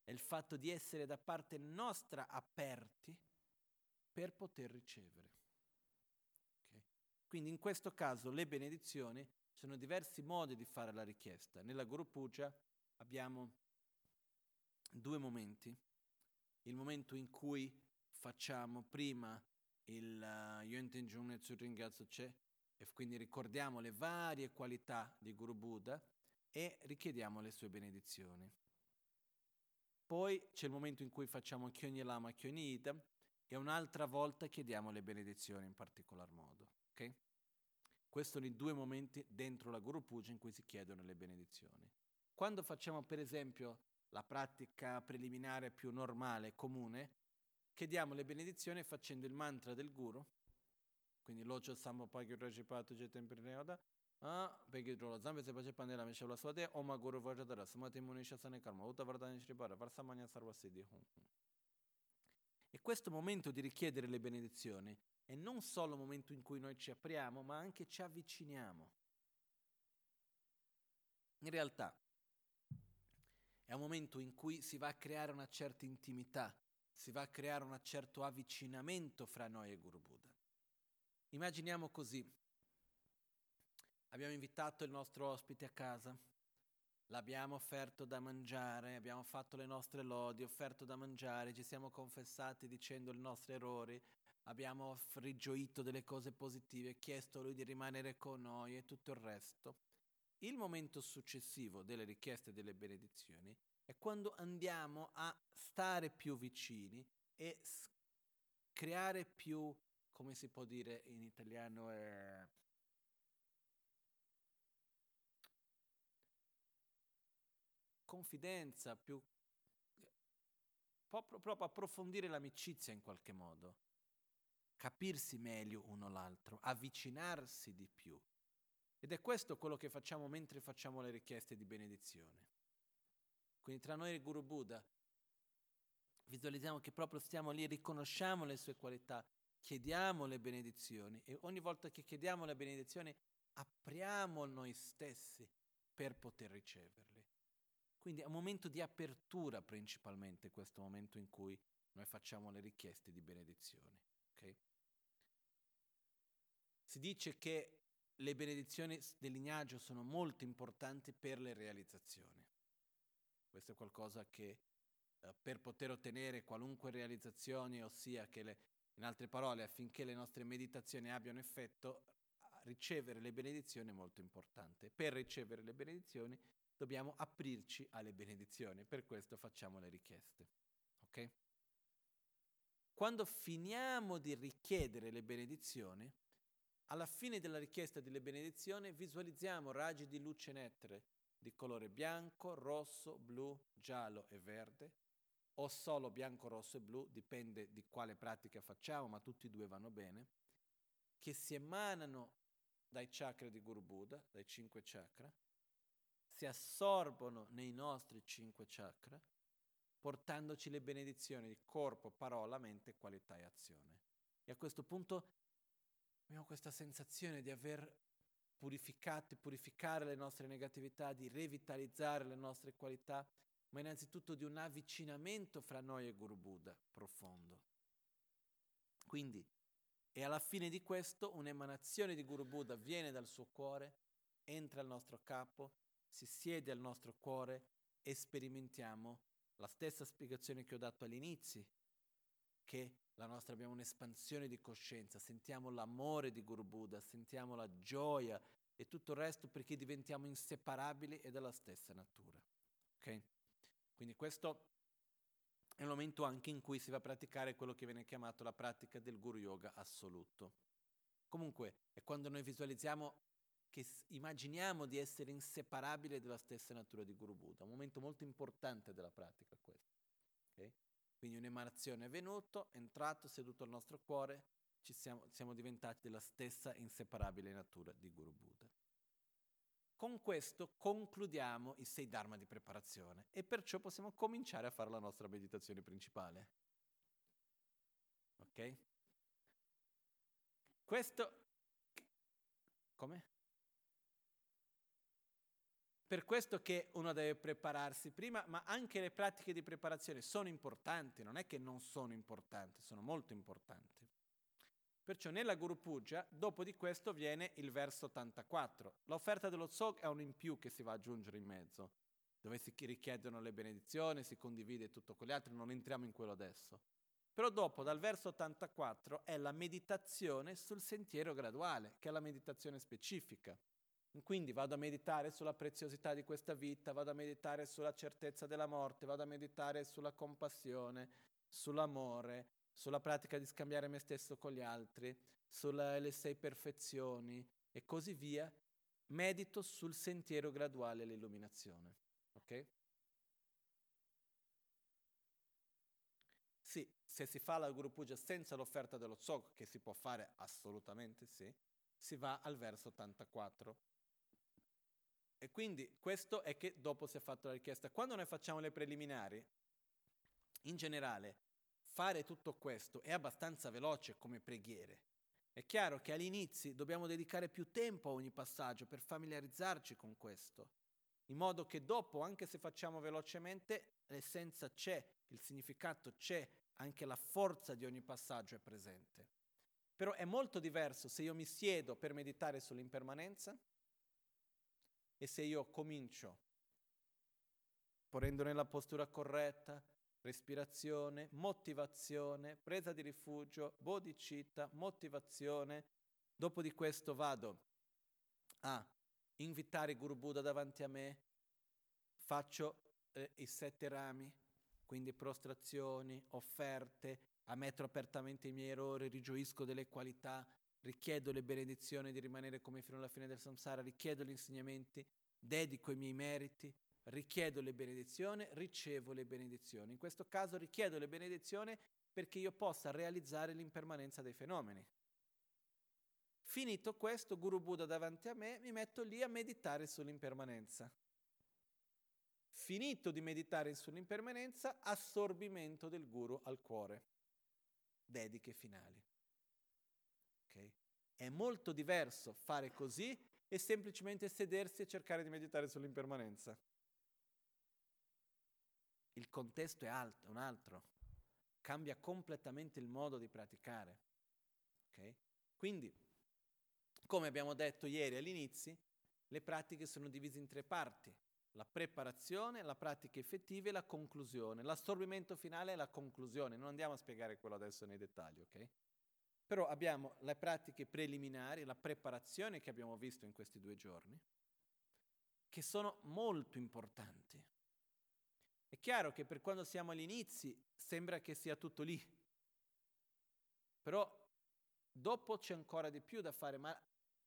È il fatto di essere da parte nostra aperti per poter ricevere. Okay? Quindi in questo caso le benedizioni sono diversi modi di fare la richiesta. Nella Guru Puja abbiamo due momenti. Il momento in cui facciamo prima il uh, Io intengione ringrazio c'è e quindi ricordiamo le varie qualità di Guru Buddha e richiediamo le sue benedizioni. Poi c'è il momento in cui facciamo Kyonyi Lama Kyonyi Ida e un'altra volta chiediamo le benedizioni in particolar modo. Okay? Questi sono i due momenti dentro la Guru Puja in cui si chiedono le benedizioni. Quando facciamo per esempio la pratica preliminare più normale, comune, chiediamo le benedizioni facendo il mantra del Guru, quindi Locho Sambo Pagyo Rajipatu Jetemprineoda, Ah, perché trovo zambe se pace pandela me shavla swade o ma guru vajadara samati munisha sane karma uta vardani shribara varsamanya sarvasiddhi hum. E questo momento di richiedere le benedizioni è non solo il momento in cui noi ci apriamo, ma anche ci avviciniamo. In realtà è un momento in cui si va a creare una certa intimità, si va a creare un certo avvicinamento fra noi e Guru Buddha. Immaginiamo così, abbiamo invitato il nostro ospite a casa, l'abbiamo offerto da mangiare, abbiamo fatto le nostre lodi, offerto da mangiare, ci siamo confessati dicendo i nostri errori, abbiamo rigioito delle cose positive, chiesto a lui di rimanere con noi e tutto il resto. Il momento successivo delle richieste e delle benedizioni è quando andiamo a stare più vicini e creare più, come si può dire in italiano, eh, confidenza, più proprio approfondire l'amicizia in qualche modo, capirsi meglio uno l'altro, avvicinarsi di più. Ed è questo quello che facciamo mentre facciamo le richieste di benedizione. Quindi tra noi e il Guru Buddha visualizziamo che proprio stiamo lì, riconosciamo le sue qualità, chiediamo le benedizioni e ogni volta che chiediamo le benedizioni apriamo noi stessi per poter riceverle. Quindi è un momento di apertura principalmente questo momento in cui noi facciamo le richieste di benedizione. Okay? Si dice che le benedizioni del lignaggio sono molto importanti per le realizzazioni. Questo è qualcosa che eh, per poter ottenere qualunque realizzazione, ossia che le, in altre parole, affinché le nostre meditazioni abbiano effetto, ricevere le benedizioni è molto importante. Per ricevere le benedizioni dobbiamo aprirci alle benedizioni, per questo facciamo le richieste. Ok? Quando finiamo di richiedere le benedizioni, alla fine della richiesta delle benedizioni visualizziamo raggi di luce nettere di colore bianco, rosso, blu, giallo e verde, o solo bianco, rosso e blu, dipende di quale pratica facciamo, ma tutti e due vanno bene, che si emanano dai chakra di Guru Buddha, dai cinque chakra, si assorbono nei nostri cinque chakra, portandoci le benedizioni di corpo, parola, mente, qualità e azione. E a questo punto abbiamo questa sensazione di aver purificato e purificare le nostre negatività, di revitalizzare le nostre qualità, ma innanzitutto di un avvicinamento fra noi e Guru Buddha profondo. Quindi, e alla fine di questo, un'emanazione di Guru Buddha viene dal suo cuore, entra al nostro capo si siede al nostro cuore e sperimentiamo la stessa spiegazione che ho dato all'inizio, che la nostra abbiamo un'espansione di coscienza, sentiamo l'amore di Guru Buddha, sentiamo la gioia e tutto il resto perché diventiamo inseparabili e della stessa natura. Okay? Quindi questo è il momento anche in cui si va a praticare quello che viene chiamato la pratica del Guru Yoga assoluto. Comunque è quando noi visualizziamo che immaginiamo di essere inseparabili della stessa natura di Guru Buddha, un momento molto importante della pratica questo. Okay? Quindi un'emanazione è venuto, è entrato, seduto al nostro cuore, ci siamo, siamo diventati della stessa inseparabile natura di Guru Buddha. Con questo concludiamo i sei dharma di preparazione e perciò possiamo cominciare a fare la nostra meditazione principale. Ok? Questo... Come? Per questo che uno deve prepararsi prima, ma anche le pratiche di preparazione sono importanti, non è che non sono importanti, sono molto importanti. Perciò nella Guru Puja, dopo di questo viene il verso 84. L'offerta dello Zog è un in più che si va ad aggiungere in mezzo, dove si richiedono le benedizioni, si condivide tutto con gli altri, non entriamo in quello adesso. Però dopo, dal verso 84, è la meditazione sul sentiero graduale, che è la meditazione specifica. Quindi vado a meditare sulla preziosità di questa vita, vado a meditare sulla certezza della morte, vado a meditare sulla compassione, sull'amore, sulla pratica di scambiare me stesso con gli altri, sulle sei perfezioni e così via. Medito sul sentiero graduale all'illuminazione. Ok? Sì, se si fa la Guru Puja senza l'offerta dello Zog, che si può fare assolutamente sì, si va al verso 84. E quindi questo è che dopo si è fatta la richiesta. Quando noi facciamo le preliminari, in generale, fare tutto questo è abbastanza veloce come preghiere. È chiaro che all'inizio dobbiamo dedicare più tempo a ogni passaggio per familiarizzarci con questo, in modo che dopo, anche se facciamo velocemente, l'essenza c'è, il significato c'è, anche la forza di ogni passaggio è presente. Però è molto diverso se io mi siedo per meditare sull'impermanenza e se io comincio ponendo nella postura corretta, respirazione, motivazione, presa di rifugio, bodhicitta, motivazione, dopo di questo vado a invitare Guru Buddha davanti a me, faccio eh, i sette rami, quindi prostrazioni, offerte, ammetto apertamente i miei errori, rigioisco delle qualità, richiedo le benedizioni di rimanere come fino alla fine del samsara, richiedo gli insegnamenti, dedico i miei meriti, richiedo le benedizioni, ricevo le benedizioni. In questo caso richiedo le benedizioni perché io possa realizzare l'impermanenza dei fenomeni. Finito questo, Guru Buddha davanti a me, mi metto lì a meditare sull'impermanenza. Finito di meditare sull'impermanenza, assorbimento del Guru al cuore. Dediche finali. È molto diverso fare così e semplicemente sedersi e cercare di meditare sull'impermanenza. Il contesto è alto, un altro. Cambia completamente il modo di praticare. Okay? Quindi, come abbiamo detto ieri all'inizio, le pratiche sono divise in tre parti. La preparazione, la pratica effettiva e la conclusione. L'assorbimento finale è la conclusione. Non andiamo a spiegare quello adesso nei dettagli, ok? Però abbiamo le pratiche preliminari, la preparazione che abbiamo visto in questi due giorni, che sono molto importanti. È chiaro che per quando siamo all'inizio sembra che sia tutto lì, però dopo c'è ancora di più da fare, ma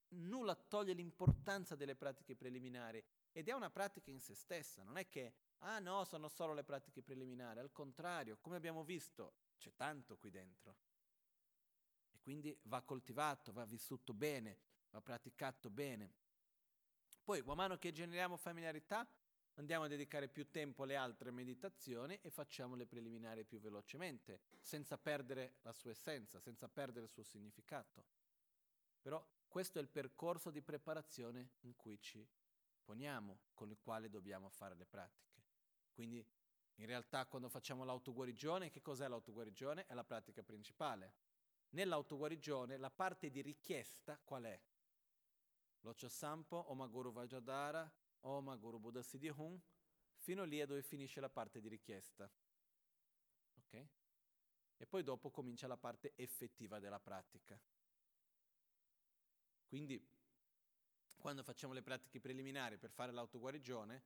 nulla toglie l'importanza delle pratiche preliminari ed è una pratica in se stessa, non è che, ah no, sono solo le pratiche preliminari, al contrario, come abbiamo visto, c'è tanto qui dentro. Quindi va coltivato, va vissuto bene, va praticato bene. Poi, man mano che generiamo familiarità, andiamo a dedicare più tempo alle altre meditazioni e facciamo le preliminari più velocemente, senza perdere la sua essenza, senza perdere il suo significato. Però questo è il percorso di preparazione in cui ci poniamo, con il quale dobbiamo fare le pratiche. Quindi in realtà quando facciamo l'autoguarigione, che cos'è l'autoguarigione? È la pratica principale. Nell'autoguarigione la parte di richiesta qual è? Locha Sampo, Omaguru Vajradhara, Oma Guru Buddha Siddhi Hum, fino lì è dove finisce la parte di richiesta. Ok? E poi dopo comincia la parte effettiva della pratica. Quindi, quando facciamo le pratiche preliminari per fare l'autoguarigione,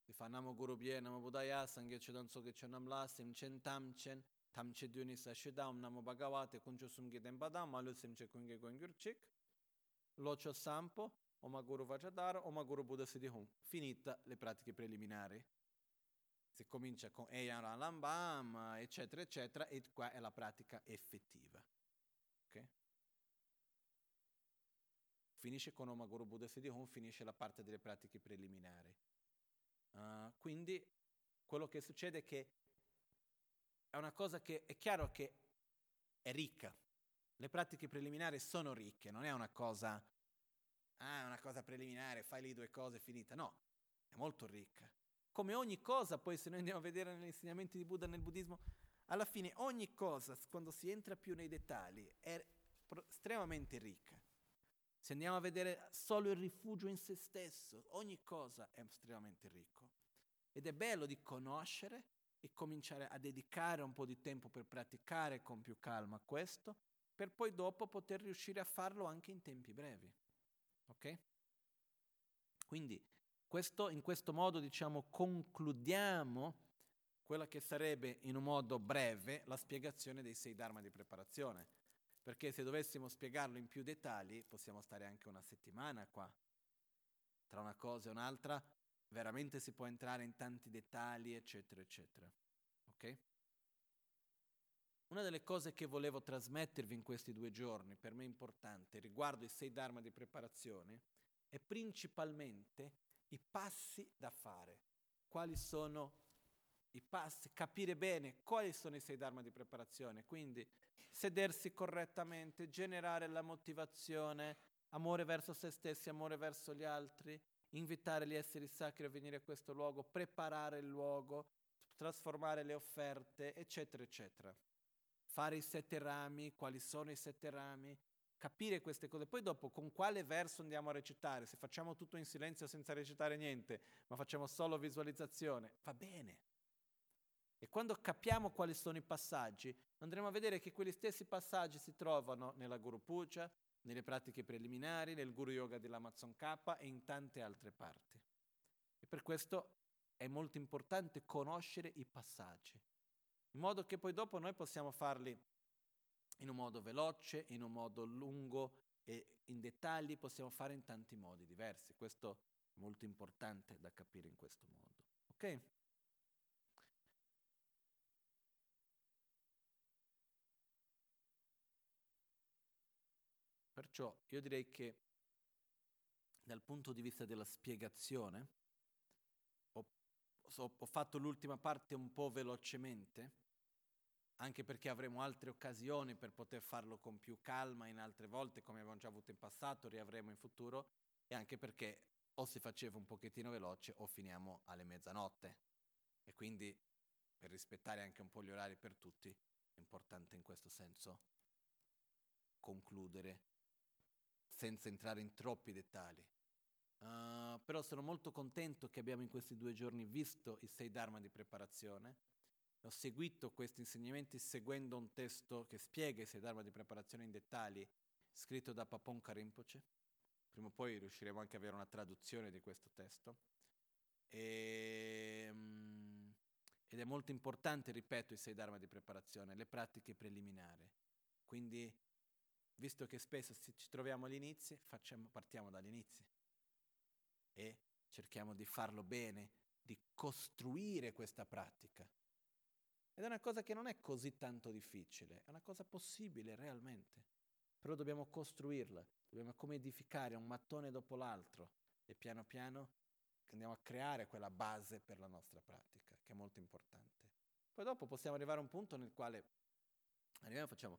si fa Namo Guru Bhye, Namo Buddhaya, Sangye Chedan Soke Chenam La, Sim Chen Tam Chen, Tam Che Dyuni Sa Shidam, Namo Bhagavate, Kuncho Sumge Dembadam, Malu Sim Che Kungye Gongyur Chik, Locho Sampo, Omaguru Vajradhara, Omaguru Buddha Siddhihum. Finita le pratiche preliminari. Si comincia con Eyara Lambam, eccetera, eccetera, e qua è la pratica effettiva. Okay? Finisce con Omaguru Buddha Siddhihum, finisce la parte delle pratiche preliminari. Uh, quindi quello che succede è che è una cosa che è chiaro che è ricca. Le pratiche preliminari sono ricche, non è una cosa ah, una cosa preliminare, fai le due cose, finita. No, è molto ricca. Come ogni cosa, poi se noi andiamo a vedere negli insegnamenti di Buddha nel buddismo, alla fine ogni cosa, quando si entra più nei dettagli, è estremamente ricca. Se andiamo a vedere solo il rifugio in se stesso, ogni cosa è estremamente ricco. Ed è bello di conoscere e cominciare a dedicare un po' di tempo per praticare con più calma questo, per poi dopo poter riuscire a farlo anche in tempi brevi. Ok? Quindi questo, in questo modo diciamo concludiamo quella che sarebbe in un modo breve la spiegazione dei sei dharma di preparazione perché se dovessimo spiegarlo in più dettagli possiamo stare anche una settimana qua. Tra una cosa e un'altra veramente si può entrare in tanti dettagli, eccetera, eccetera. Ok? Una delle cose che volevo trasmettervi in questi due giorni, per me importante, riguardo i sei dharma di preparazione, è principalmente i passi da fare. Quali sono i passi? Capire bene quali sono i sei dharma di preparazione. Quindi sedersi correttamente, generare la motivazione, amore verso se stessi, amore verso gli altri, invitare gli esseri sacri a venire a questo luogo, preparare il luogo, trasformare le offerte, eccetera, eccetera. Fare i sette rami, quali sono i sette rami, capire queste cose. Poi dopo con quale verso andiamo a recitare? Se facciamo tutto in silenzio senza recitare niente, ma facciamo solo visualizzazione, va bene. E quando capiamo quali sono i passaggi, andremo a vedere che quegli stessi passaggi si trovano nella Guru Puja, nelle pratiche preliminari, nel Guru Yoga dell'Amazon K e in tante altre parti. E per questo è molto importante conoscere i passaggi, in modo che poi dopo noi possiamo farli in un modo veloce, in un modo lungo e in dettagli, possiamo fare in tanti modi diversi. Questo è molto importante da capire in questo modo. Ok? Perciò io direi che dal punto di vista della spiegazione, ho, ho, fatto l'ultima parte un po' velocemente, anche perché avremo altre occasioni per poter farlo con più calma in altre volte, come abbiamo già avuto in passato, riavremo in futuro, e anche perché o si faceva un pochettino veloce o finiamo alle mezzanotte. E quindi, per rispettare anche un po' gli orari per tutti, è importante in questo senso concludere senza entrare in troppi dettagli. Uh, però sono molto contento che abbiamo in questi due giorni visto i sei Dharma di preparazione. Ho seguito questi insegnamenti seguendo un testo che spiega i sei Dharma di preparazione in dettagli, scritto da Papon Karimpoce. Prima o poi riusciremo anche ad avere una traduzione di questo testo. E, um, ed è molto importante, ripeto, i sei Dharma di preparazione, le pratiche preliminari. Quindi visto che spesso ci troviamo all'inizio, facciamo, partiamo dall'inizio e cerchiamo di farlo bene, di costruire questa pratica. Ed è una cosa che non è così tanto difficile, è una cosa possibile realmente, però dobbiamo costruirla, dobbiamo come edificare un mattone dopo l'altro e piano piano andiamo a creare quella base per la nostra pratica, che è molto importante. Poi dopo possiamo arrivare a un punto nel quale arriviamo e facciamo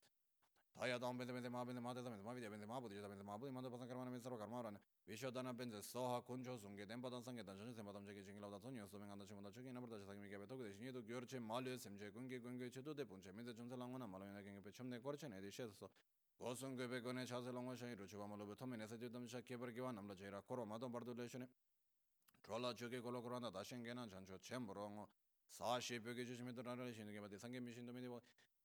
Tayadam bende bende ma bende ma de bende ma bide bende ma budi de bende ma budi manda pasan karmana bende sarva karma rana. Vishodana bende soha kuncho sunge den padan sange dan jani semadam jeki jingi lavda sonyo so menganda chimanda choki namar dashi sakmi kebe toku deshi nidu gyorche malyo semche kunge kunge chidu de punche mende chumse langwana malo yena kenge pe chumne korche ne de sheso. Gosun gobe gone chase langwa shayi ruchuba malo be tome nesa judam sha kebar kiwa namla jaira koro madon bardu leshone. Trolla choki kolo koranda dashen gena chancho chembro ngo. Sashi pyoge chushimi to nara leshin keba de sange mishin to mende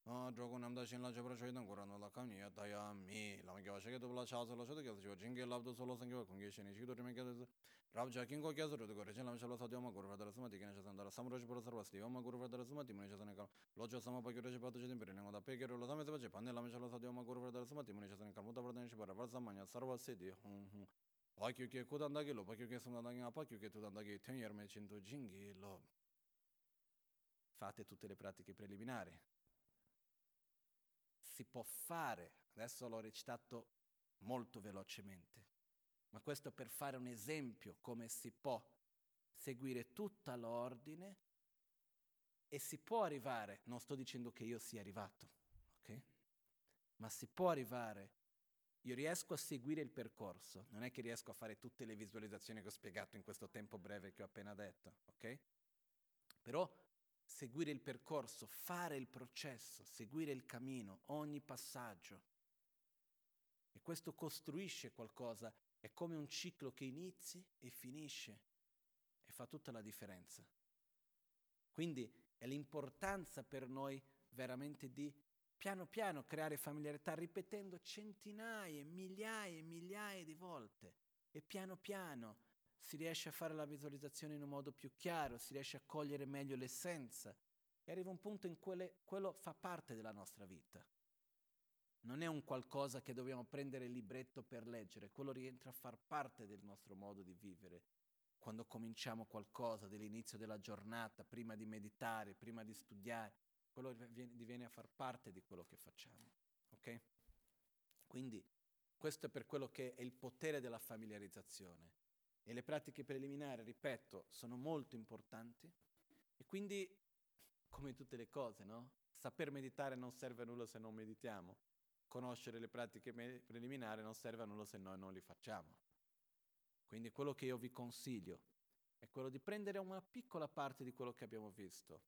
drogo namda shinla chabra choydan korano la kamni ya daya mi lama kiwa shake dubla chaza la shoda kiasa chiwa jingi labdo solo sangiwa kungi shini shikido rime kiasa rab jakin ko kiasa rudu gore chin lama shabla sadyo ma guru vradara sumati kina shasan dara samuraj pura sarva sliwa ma guru vradara sumati muni shasan kal locho sama pakyo reche pato chidin piri nengo da peke rulo sami sabha chepande lama shabla sadyo ma guru vradara sumati muni shasan kal muta vradana shibara varsa manya sarva siddhi hum hum. Pa kyu ke kudandagi lo pa kyu ke sumdandagi apa kyu ke tudandagi ten yerme cinto jingi lo fate tutte le pratiche preliminari si può fare, adesso l'ho recitato molto velocemente, ma questo per fare un esempio come si può seguire tutta l'ordine e si può arrivare, non sto dicendo che io sia arrivato, ok? Ma si può arrivare, io riesco a seguire il percorso, non è che riesco a fare tutte le visualizzazioni che ho spiegato in questo tempo breve che ho appena detto, ok? Però seguire il percorso, fare il processo, seguire il cammino, ogni passaggio. E questo costruisce qualcosa, è come un ciclo che inizi e finisce e fa tutta la differenza. Quindi è l'importanza per noi veramente di piano piano creare familiarità, ripetendo centinaia, migliaia e migliaia di volte. E piano piano si riesce a fare la visualizzazione in un modo più chiaro, si riesce a cogliere meglio l'essenza. E arriva un punto in cui quello fa parte della nostra vita. Non è un qualcosa che dobbiamo prendere il libretto per leggere, quello rientra a far parte del nostro modo di vivere, quando cominciamo qualcosa dell'inizio della giornata, prima di meditare, prima di studiare, quello diviene a far parte di quello che facciamo. Ok? Quindi questo è per quello che è il potere della familiarizzazione. E le pratiche preliminari, ripeto, sono molto importanti. E quindi, come tutte le cose, no? Saper meditare non serve a nulla se non meditiamo. Conoscere le pratiche me- preliminari non serve a nulla se noi non li facciamo. Quindi quello che io vi consiglio è quello di prendere una piccola parte di quello che abbiamo visto.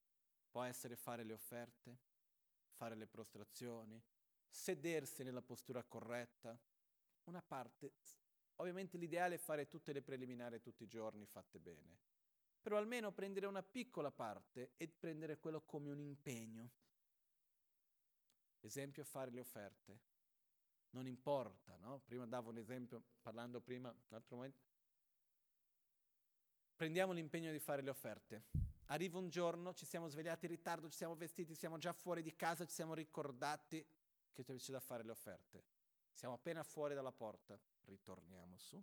Può essere fare le offerte, fare le prostrazioni, sedersi nella postura corretta, una parte. Ovviamente l'ideale è fare tutte le preliminari tutti i giorni fatte bene, però almeno prendere una piccola parte e prendere quello come un impegno. Esempio, fare le offerte. Non importa, no? Prima davo un esempio, parlando prima, un altro momento, prendiamo l'impegno di fare le offerte. Arriva un giorno, ci siamo svegliati in ritardo, ci siamo vestiti, siamo già fuori di casa, ci siamo ricordati che c'è da fare le offerte. Siamo appena fuori dalla porta, ritorniamo su.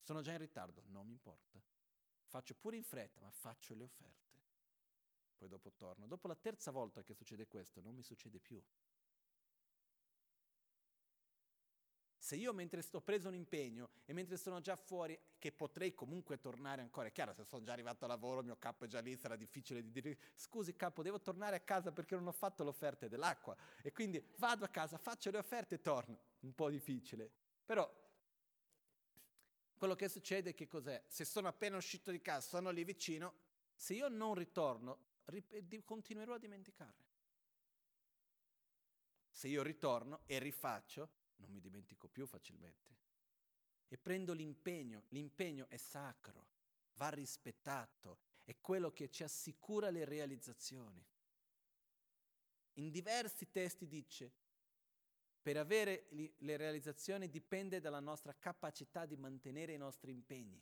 Sono già in ritardo, non mi importa. Faccio pure in fretta, ma faccio le offerte. Poi dopo torno. Dopo la terza volta che succede questo, non mi succede più. Se io mentre sto preso un impegno e mentre sono già fuori, che potrei comunque tornare ancora, è chiaro, se sono già arrivato a lavoro, il mio capo è già lì, sarà difficile di dire, scusi capo, devo tornare a casa perché non ho fatto le offerte dell'acqua. E quindi vado a casa, faccio le offerte e torno. Un po' difficile. Però quello che succede che cos'è? Se sono appena uscito di casa, sono lì vicino, se io non ritorno, rip- continuerò a dimenticare. Se io ritorno e rifaccio, non mi dimentico più facilmente. E prendo l'impegno, l'impegno è sacro, va rispettato, è quello che ci assicura le realizzazioni. In diversi testi dice, per avere le realizzazioni dipende dalla nostra capacità di mantenere i nostri impegni.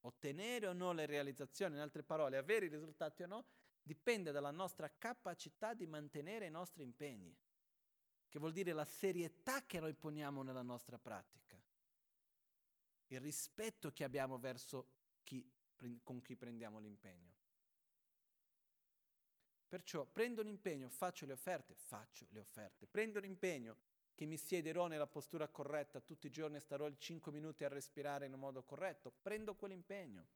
Ottenere o no le realizzazioni, in altre parole, avere i risultati o no, dipende dalla nostra capacità di mantenere i nostri impegni che vuol dire la serietà che noi poniamo nella nostra pratica, il rispetto che abbiamo verso chi, con chi prendiamo l'impegno. Perciò prendo un impegno, faccio le offerte, faccio le offerte. Prendo un impegno che mi siederò nella postura corretta tutti i giorni e starò 5 minuti a respirare in un modo corretto, prendo quell'impegno.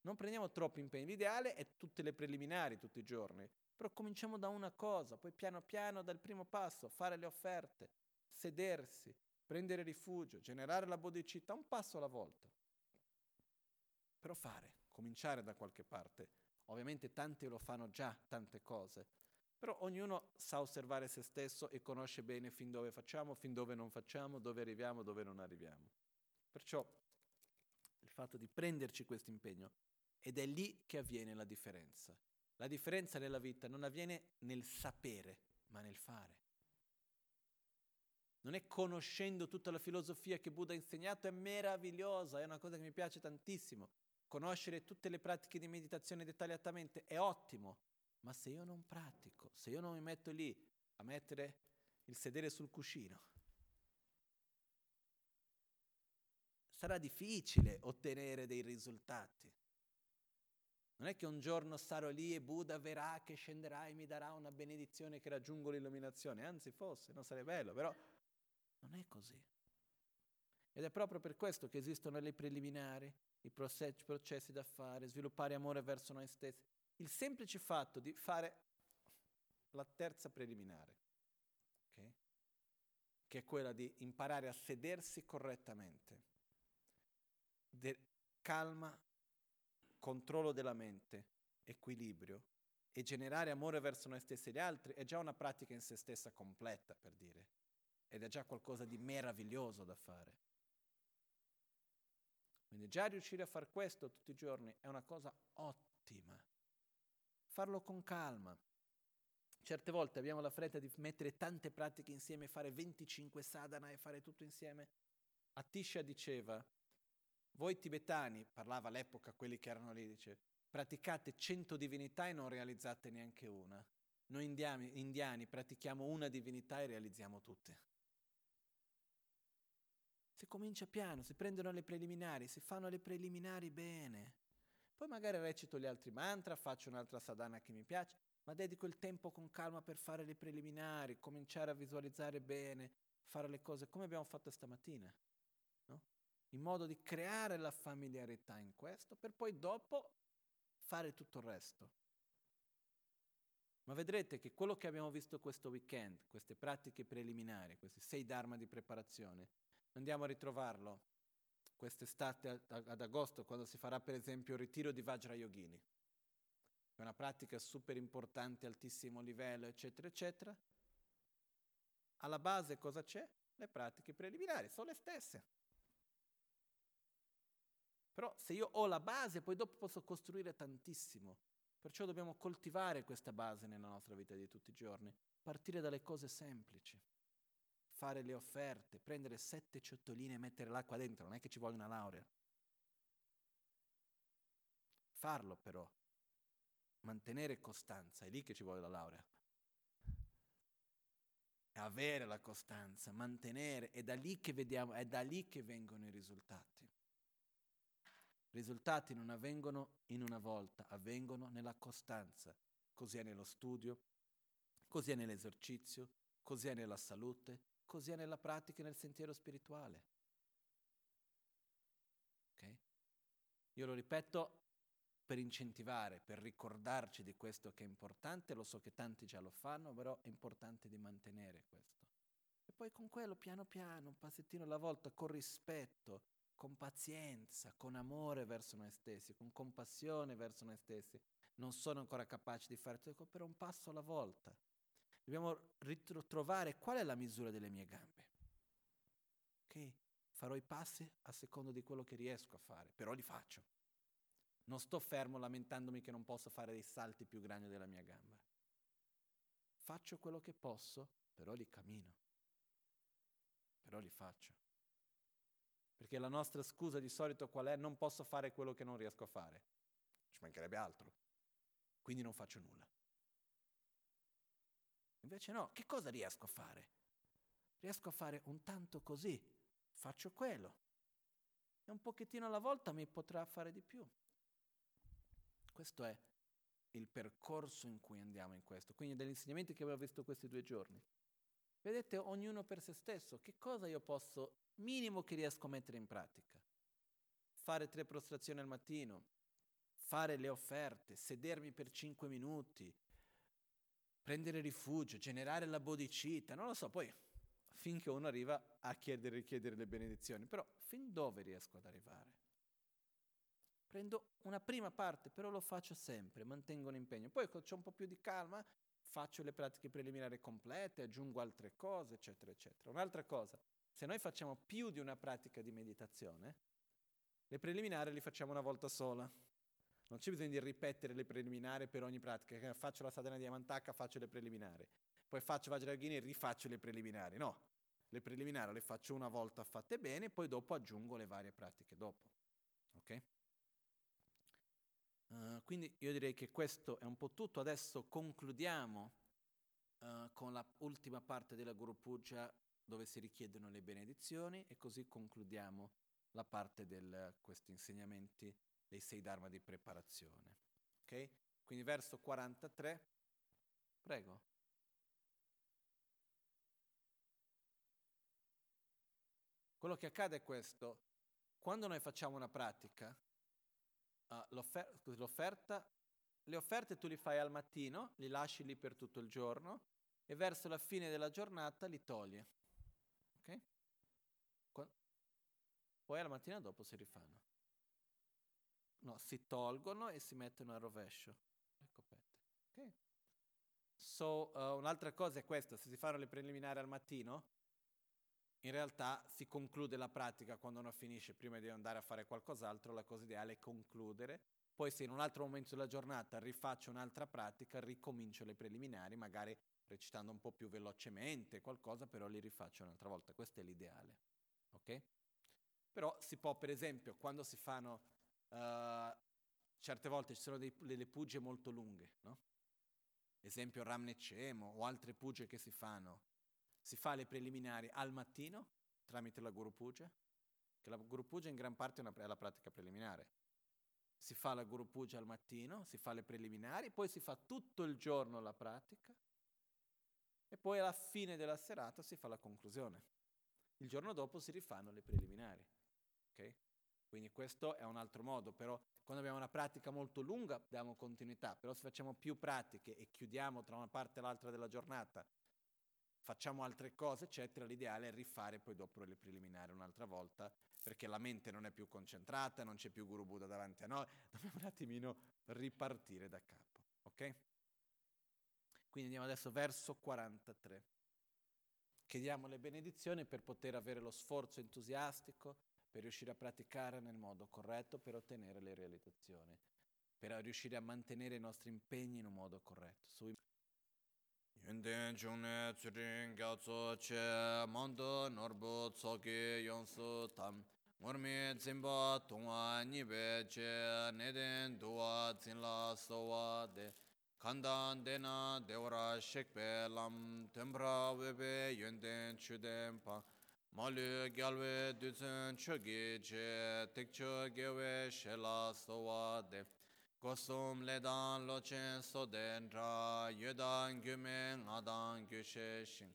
Non prendiamo troppi impegni, l'ideale è tutte le preliminari tutti i giorni, però cominciamo da una cosa, poi piano piano dal primo passo, fare le offerte, sedersi, prendere rifugio, generare la bodicità, un passo alla volta. Però fare, cominciare da qualche parte. Ovviamente tanti lo fanno già, tante cose, però ognuno sa osservare se stesso e conosce bene fin dove facciamo, fin dove non facciamo, dove arriviamo, dove non arriviamo. Perciò il fatto di prenderci questo impegno ed è lì che avviene la differenza. La differenza nella vita non avviene nel sapere, ma nel fare. Non è conoscendo tutta la filosofia che Buddha ha insegnato, è meravigliosa, è una cosa che mi piace tantissimo. Conoscere tutte le pratiche di meditazione dettagliatamente è ottimo, ma se io non pratico, se io non mi metto lì a mettere il sedere sul cuscino, sarà difficile ottenere dei risultati. Non è che un giorno sarò lì e Buddha verrà che scenderà e mi darà una benedizione che raggiungo l'illuminazione, anzi fosse, non sarebbe bello, però non è così. Ed è proprio per questo che esistono le preliminari, i processi da fare, sviluppare amore verso noi stessi. Il semplice fatto di fare la terza preliminare, okay? che è quella di imparare a sedersi correttamente, De- calma, controllo della mente, equilibrio e generare amore verso noi stessi e gli altri, è già una pratica in se stessa completa, per dire, ed è già qualcosa di meraviglioso da fare. Quindi già riuscire a fare questo tutti i giorni è una cosa ottima. Farlo con calma, Certe volte abbiamo la fretta di mettere tante pratiche insieme, fare 25 sadhana e fare tutto insieme. Atisha diceva, voi tibetani, parlava all'epoca quelli che erano lì, dice, praticate 100 divinità e non realizzate neanche una. Noi indiani, indiani pratichiamo una divinità e realizziamo tutte. Si comincia piano, si prendono le preliminari, si fanno le preliminari bene. Poi magari recito gli altri mantra, faccio un'altra sadhana che mi piace, ma dedico il tempo con calma per fare le preliminari, cominciare a visualizzare bene, fare le cose come abbiamo fatto stamattina, no? in modo di creare la familiarità in questo, per poi dopo fare tutto il resto. Ma vedrete che quello che abbiamo visto questo weekend, queste pratiche preliminari, questi sei dharma di preparazione, andiamo a ritrovarlo quest'estate ad agosto, quando si farà per esempio il ritiro di Vajrayogini è una pratica super importante, altissimo livello, eccetera, eccetera, alla base cosa c'è? Le pratiche preliminari, sono le stesse. Però se io ho la base, poi dopo posso costruire tantissimo. Perciò dobbiamo coltivare questa base nella nostra vita di tutti i giorni, partire dalle cose semplici, fare le offerte, prendere sette ciotoline e mettere l'acqua dentro, non è che ci vuole una laurea. Farlo però, mantenere costanza, è lì che ci vuole la laurea. Avere la costanza, mantenere, è da lì che vediamo, è da lì che vengono i risultati. Risultati non avvengono in una volta, avvengono nella costanza. Così è nello studio, così è nell'esercizio, così è nella salute, così è nella pratica e nel sentiero spirituale. Okay? Io lo ripeto per incentivare, per ricordarci di questo che è importante, lo so che tanti già lo fanno, però è importante di mantenere questo. E poi con quello piano piano, un passettino alla volta, con rispetto, con pazienza, con amore verso noi stessi, con compassione verso noi stessi. Non sono ancora capaci di fare tutto, però un passo alla volta. Dobbiamo ritrovare qual è la misura delle mie gambe. Ok? Farò i passi a secondo di quello che riesco a fare, però li faccio. Non sto fermo lamentandomi che non posso fare dei salti più grandi della mia gamba. Faccio quello che posso, però li cammino. Però li faccio. Perché la nostra scusa di solito qual è? Non posso fare quello che non riesco a fare. Ci mancherebbe altro. Quindi non faccio nulla. Invece no, che cosa riesco a fare? Riesco a fare un tanto così, faccio quello. E un pochettino alla volta mi potrà fare di più. Questo è il percorso in cui andiamo in questo, quindi degli insegnamenti che abbiamo visto questi due giorni. Vedete, ognuno per se stesso, che cosa io posso, minimo che riesco a mettere in pratica? Fare tre prostrazioni al mattino, fare le offerte, sedermi per cinque minuti, prendere rifugio, generare la bodicita, non lo so, poi finché uno arriva a chiedere, richiedere le benedizioni, però fin dove riesco ad arrivare? Prendo una prima parte, però lo faccio sempre, mantengo un impegno. Poi c'è un po' più di calma, faccio le pratiche preliminari complete, aggiungo altre cose, eccetera, eccetera. Un'altra cosa, se noi facciamo più di una pratica di meditazione, le preliminari le facciamo una volta sola. Non c'è bisogno di ripetere le preliminari per ogni pratica. Faccio la sadhana di Amantaka, faccio le preliminari. Poi faccio Vajrayogini e rifaccio le preliminari. No, le preliminari le faccio una volta fatte bene, poi dopo aggiungo le varie pratiche dopo. Ok? Uh, quindi io direi che questo è un po' tutto. Adesso concludiamo uh, con l'ultima parte della Guru Puja dove si richiedono le benedizioni e così concludiamo la parte di questi insegnamenti dei sei dharma di preparazione. Ok? Quindi verso 43, prego. Quello che accade è questo, quando noi facciamo una pratica, uh, l'offer- l'offerta, le offerte tu li fai al mattino, li lasci lì per tutto il giorno e verso la fine della giornata li togli. Okay? Poi alla mattina dopo si rifanno. No, si tolgono e si mettono a rovescio le copette. Okay? So, uh, un'altra cosa è questa, se si fanno le preliminari al mattino, in realtà si conclude la pratica quando uno finisce, prima di andare a fare qualcos'altro, la cosa ideale è concludere, poi se in un altro momento della giornata rifaccio un'altra pratica, ricomincio le preliminari, magari recitando un po' più velocemente, qualcosa, però li rifaccio un'altra volta, questo è l'ideale. Ok? Però si può, per esempio, quando si fanno, uh, certe volte ci sono dei, delle pugie molto lunghe, no? Esempio Ramnecemo o altre pugie che si fanno, si fa le preliminari al mattino tramite la Guru Puja, che la Guru Puja in gran parte è, una, è la pratica preliminare. Si fa la Guru Puja al mattino, si fa le preliminari, poi si fa tutto il giorno la pratica e poi alla fine della serata si fa la conclusione. Il giorno dopo si rifanno le preliminari. Okay? Quindi questo è un altro modo, però quando abbiamo una pratica molto lunga diamo continuità, però se facciamo più pratiche e chiudiamo tra una parte e l'altra della giornata facciamo altre cose, eccetera, l'ideale è rifare poi dopo le preliminari un'altra volta, perché la mente non è più concentrata, non c'è più Guru Buddha davanti a noi, <laughs> dobbiamo un attimino ripartire da capo, ok? Quindi andiamo adesso verso 43. Chiediamo le benedizioni per poter avere lo sforzo entusiastico, per riuscire a praticare nel modo corretto, per ottenere le realizzazioni, per riuscire a mantenere i nostri impegni in un modo corretto. Sui Yunden chungne tsurin gya tso che mando norbu tsoki yonsu tam. Ngormi zimba tungwa nipe che neden duwa zinla sowa de. Kandan dena dewara shekpe lam. Tembra webe yunden chuden pa Malu gyalwe dutsun chogi che tikcho gewe shela sowa de Kosum ledan lochen soden ra yedan gyume ngadan gyushe shing.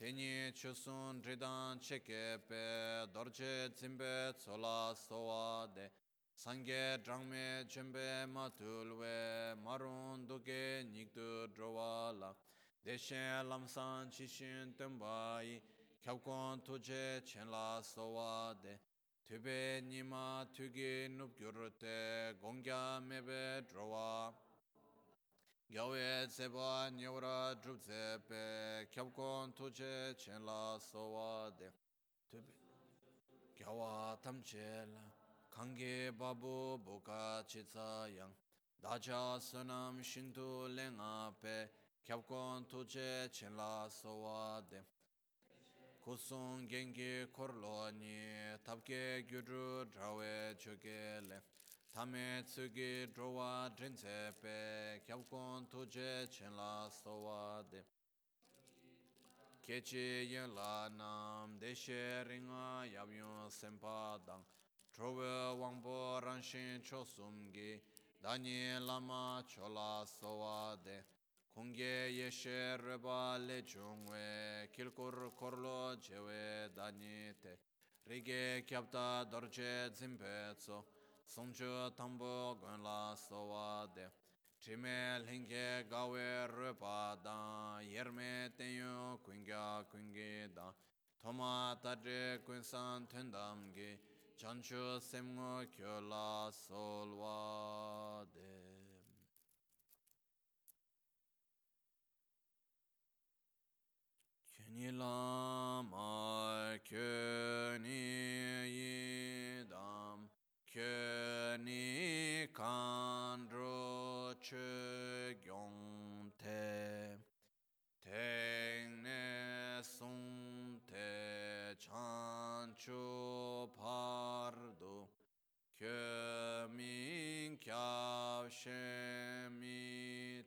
Teni chusun ridan cheke pe dorje zimbe tsola sowa de. Sangye drangme chembe matulwe marun duke nikdu drowa la. Deshen lamsan chishin tembayi kyabkon tuje chenla sowa de tube nima tugi nubgyurute gongya mebe drowa gyawe tseba nyawra drup pe, kyabkon tuje chenla sowa de tube gyawa tamchela kange babu buka chitsa yang dacha sunam shintu lenga pe kyabkon tuje chenla sowa de kusung gengi korlo ni tabke gyuru drawe choge le tame tsugi drowa drinse pe kyabkon tuje chenla sowa de kechi yen la nam deshe ringa yabyon sempa dang trowe wangpo ranshin chosum gi dani lama chola 공개 예셰르 발레 중웨 길코르 코르로 제웨 다니테 리게 캡타 더르제 짐베츠 송주 탐보 건라 소와데 지멜 행게 가웨 르바다 예르메 텐요 군갸 군게다 토마 타제 군산 텐담게 전주 셈고 교라 솔와데 Nilamar köniyidam köni kandro çögyonte tengne sunte çançu pardu kömin kavşemi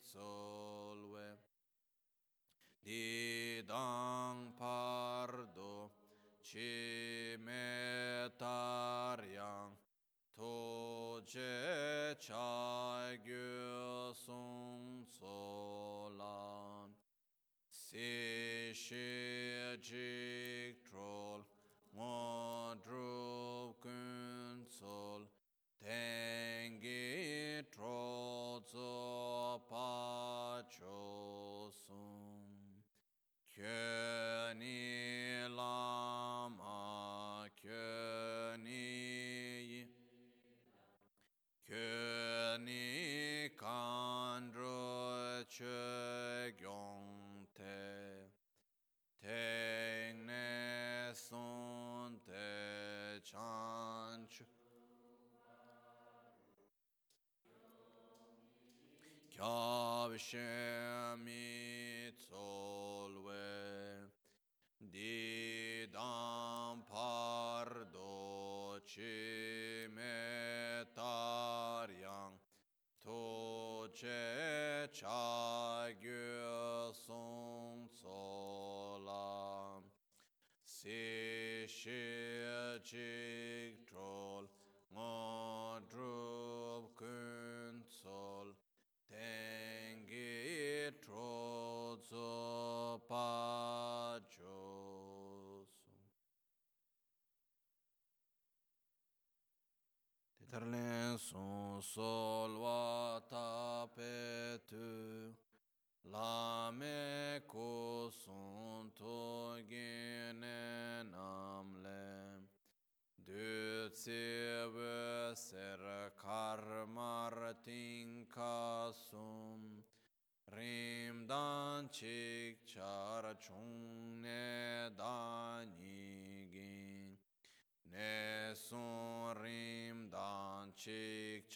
solve didang pardo cimetaryang toje chagyu sung solan si shi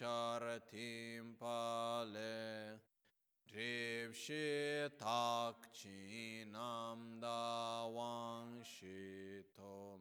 chik char tim pale drip shi tak chi nam da wang shi tom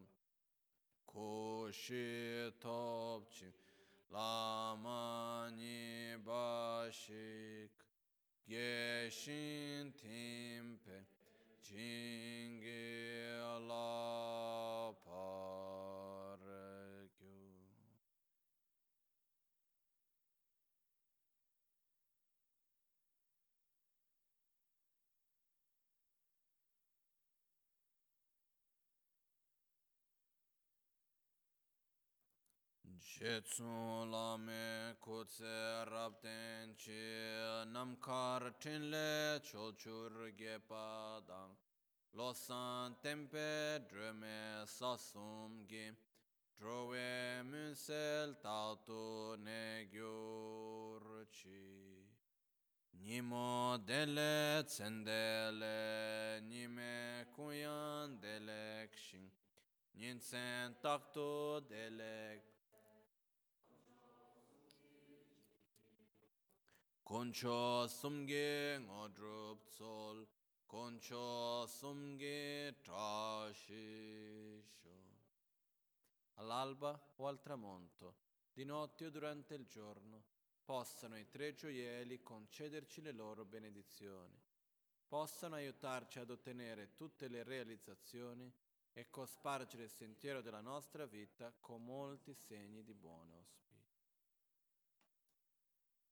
Jetsu lame kutse rapten chi namkar tinle chochur gepa dang losan tempe dreme sasum gi drove munsel tautu ne gyurchi Nimo dele tsendele nime kuyan delek shing Ninsen takto delek Concho sumge ngodrup tsol, concho sumge trasciscio. All'alba o al tramonto, di notte o durante il giorno, possano i tre gioielli concederci le loro benedizioni, possano aiutarci ad ottenere tutte le realizzazioni e cospargere il sentiero della nostra vita con molti segni di buon auspicio.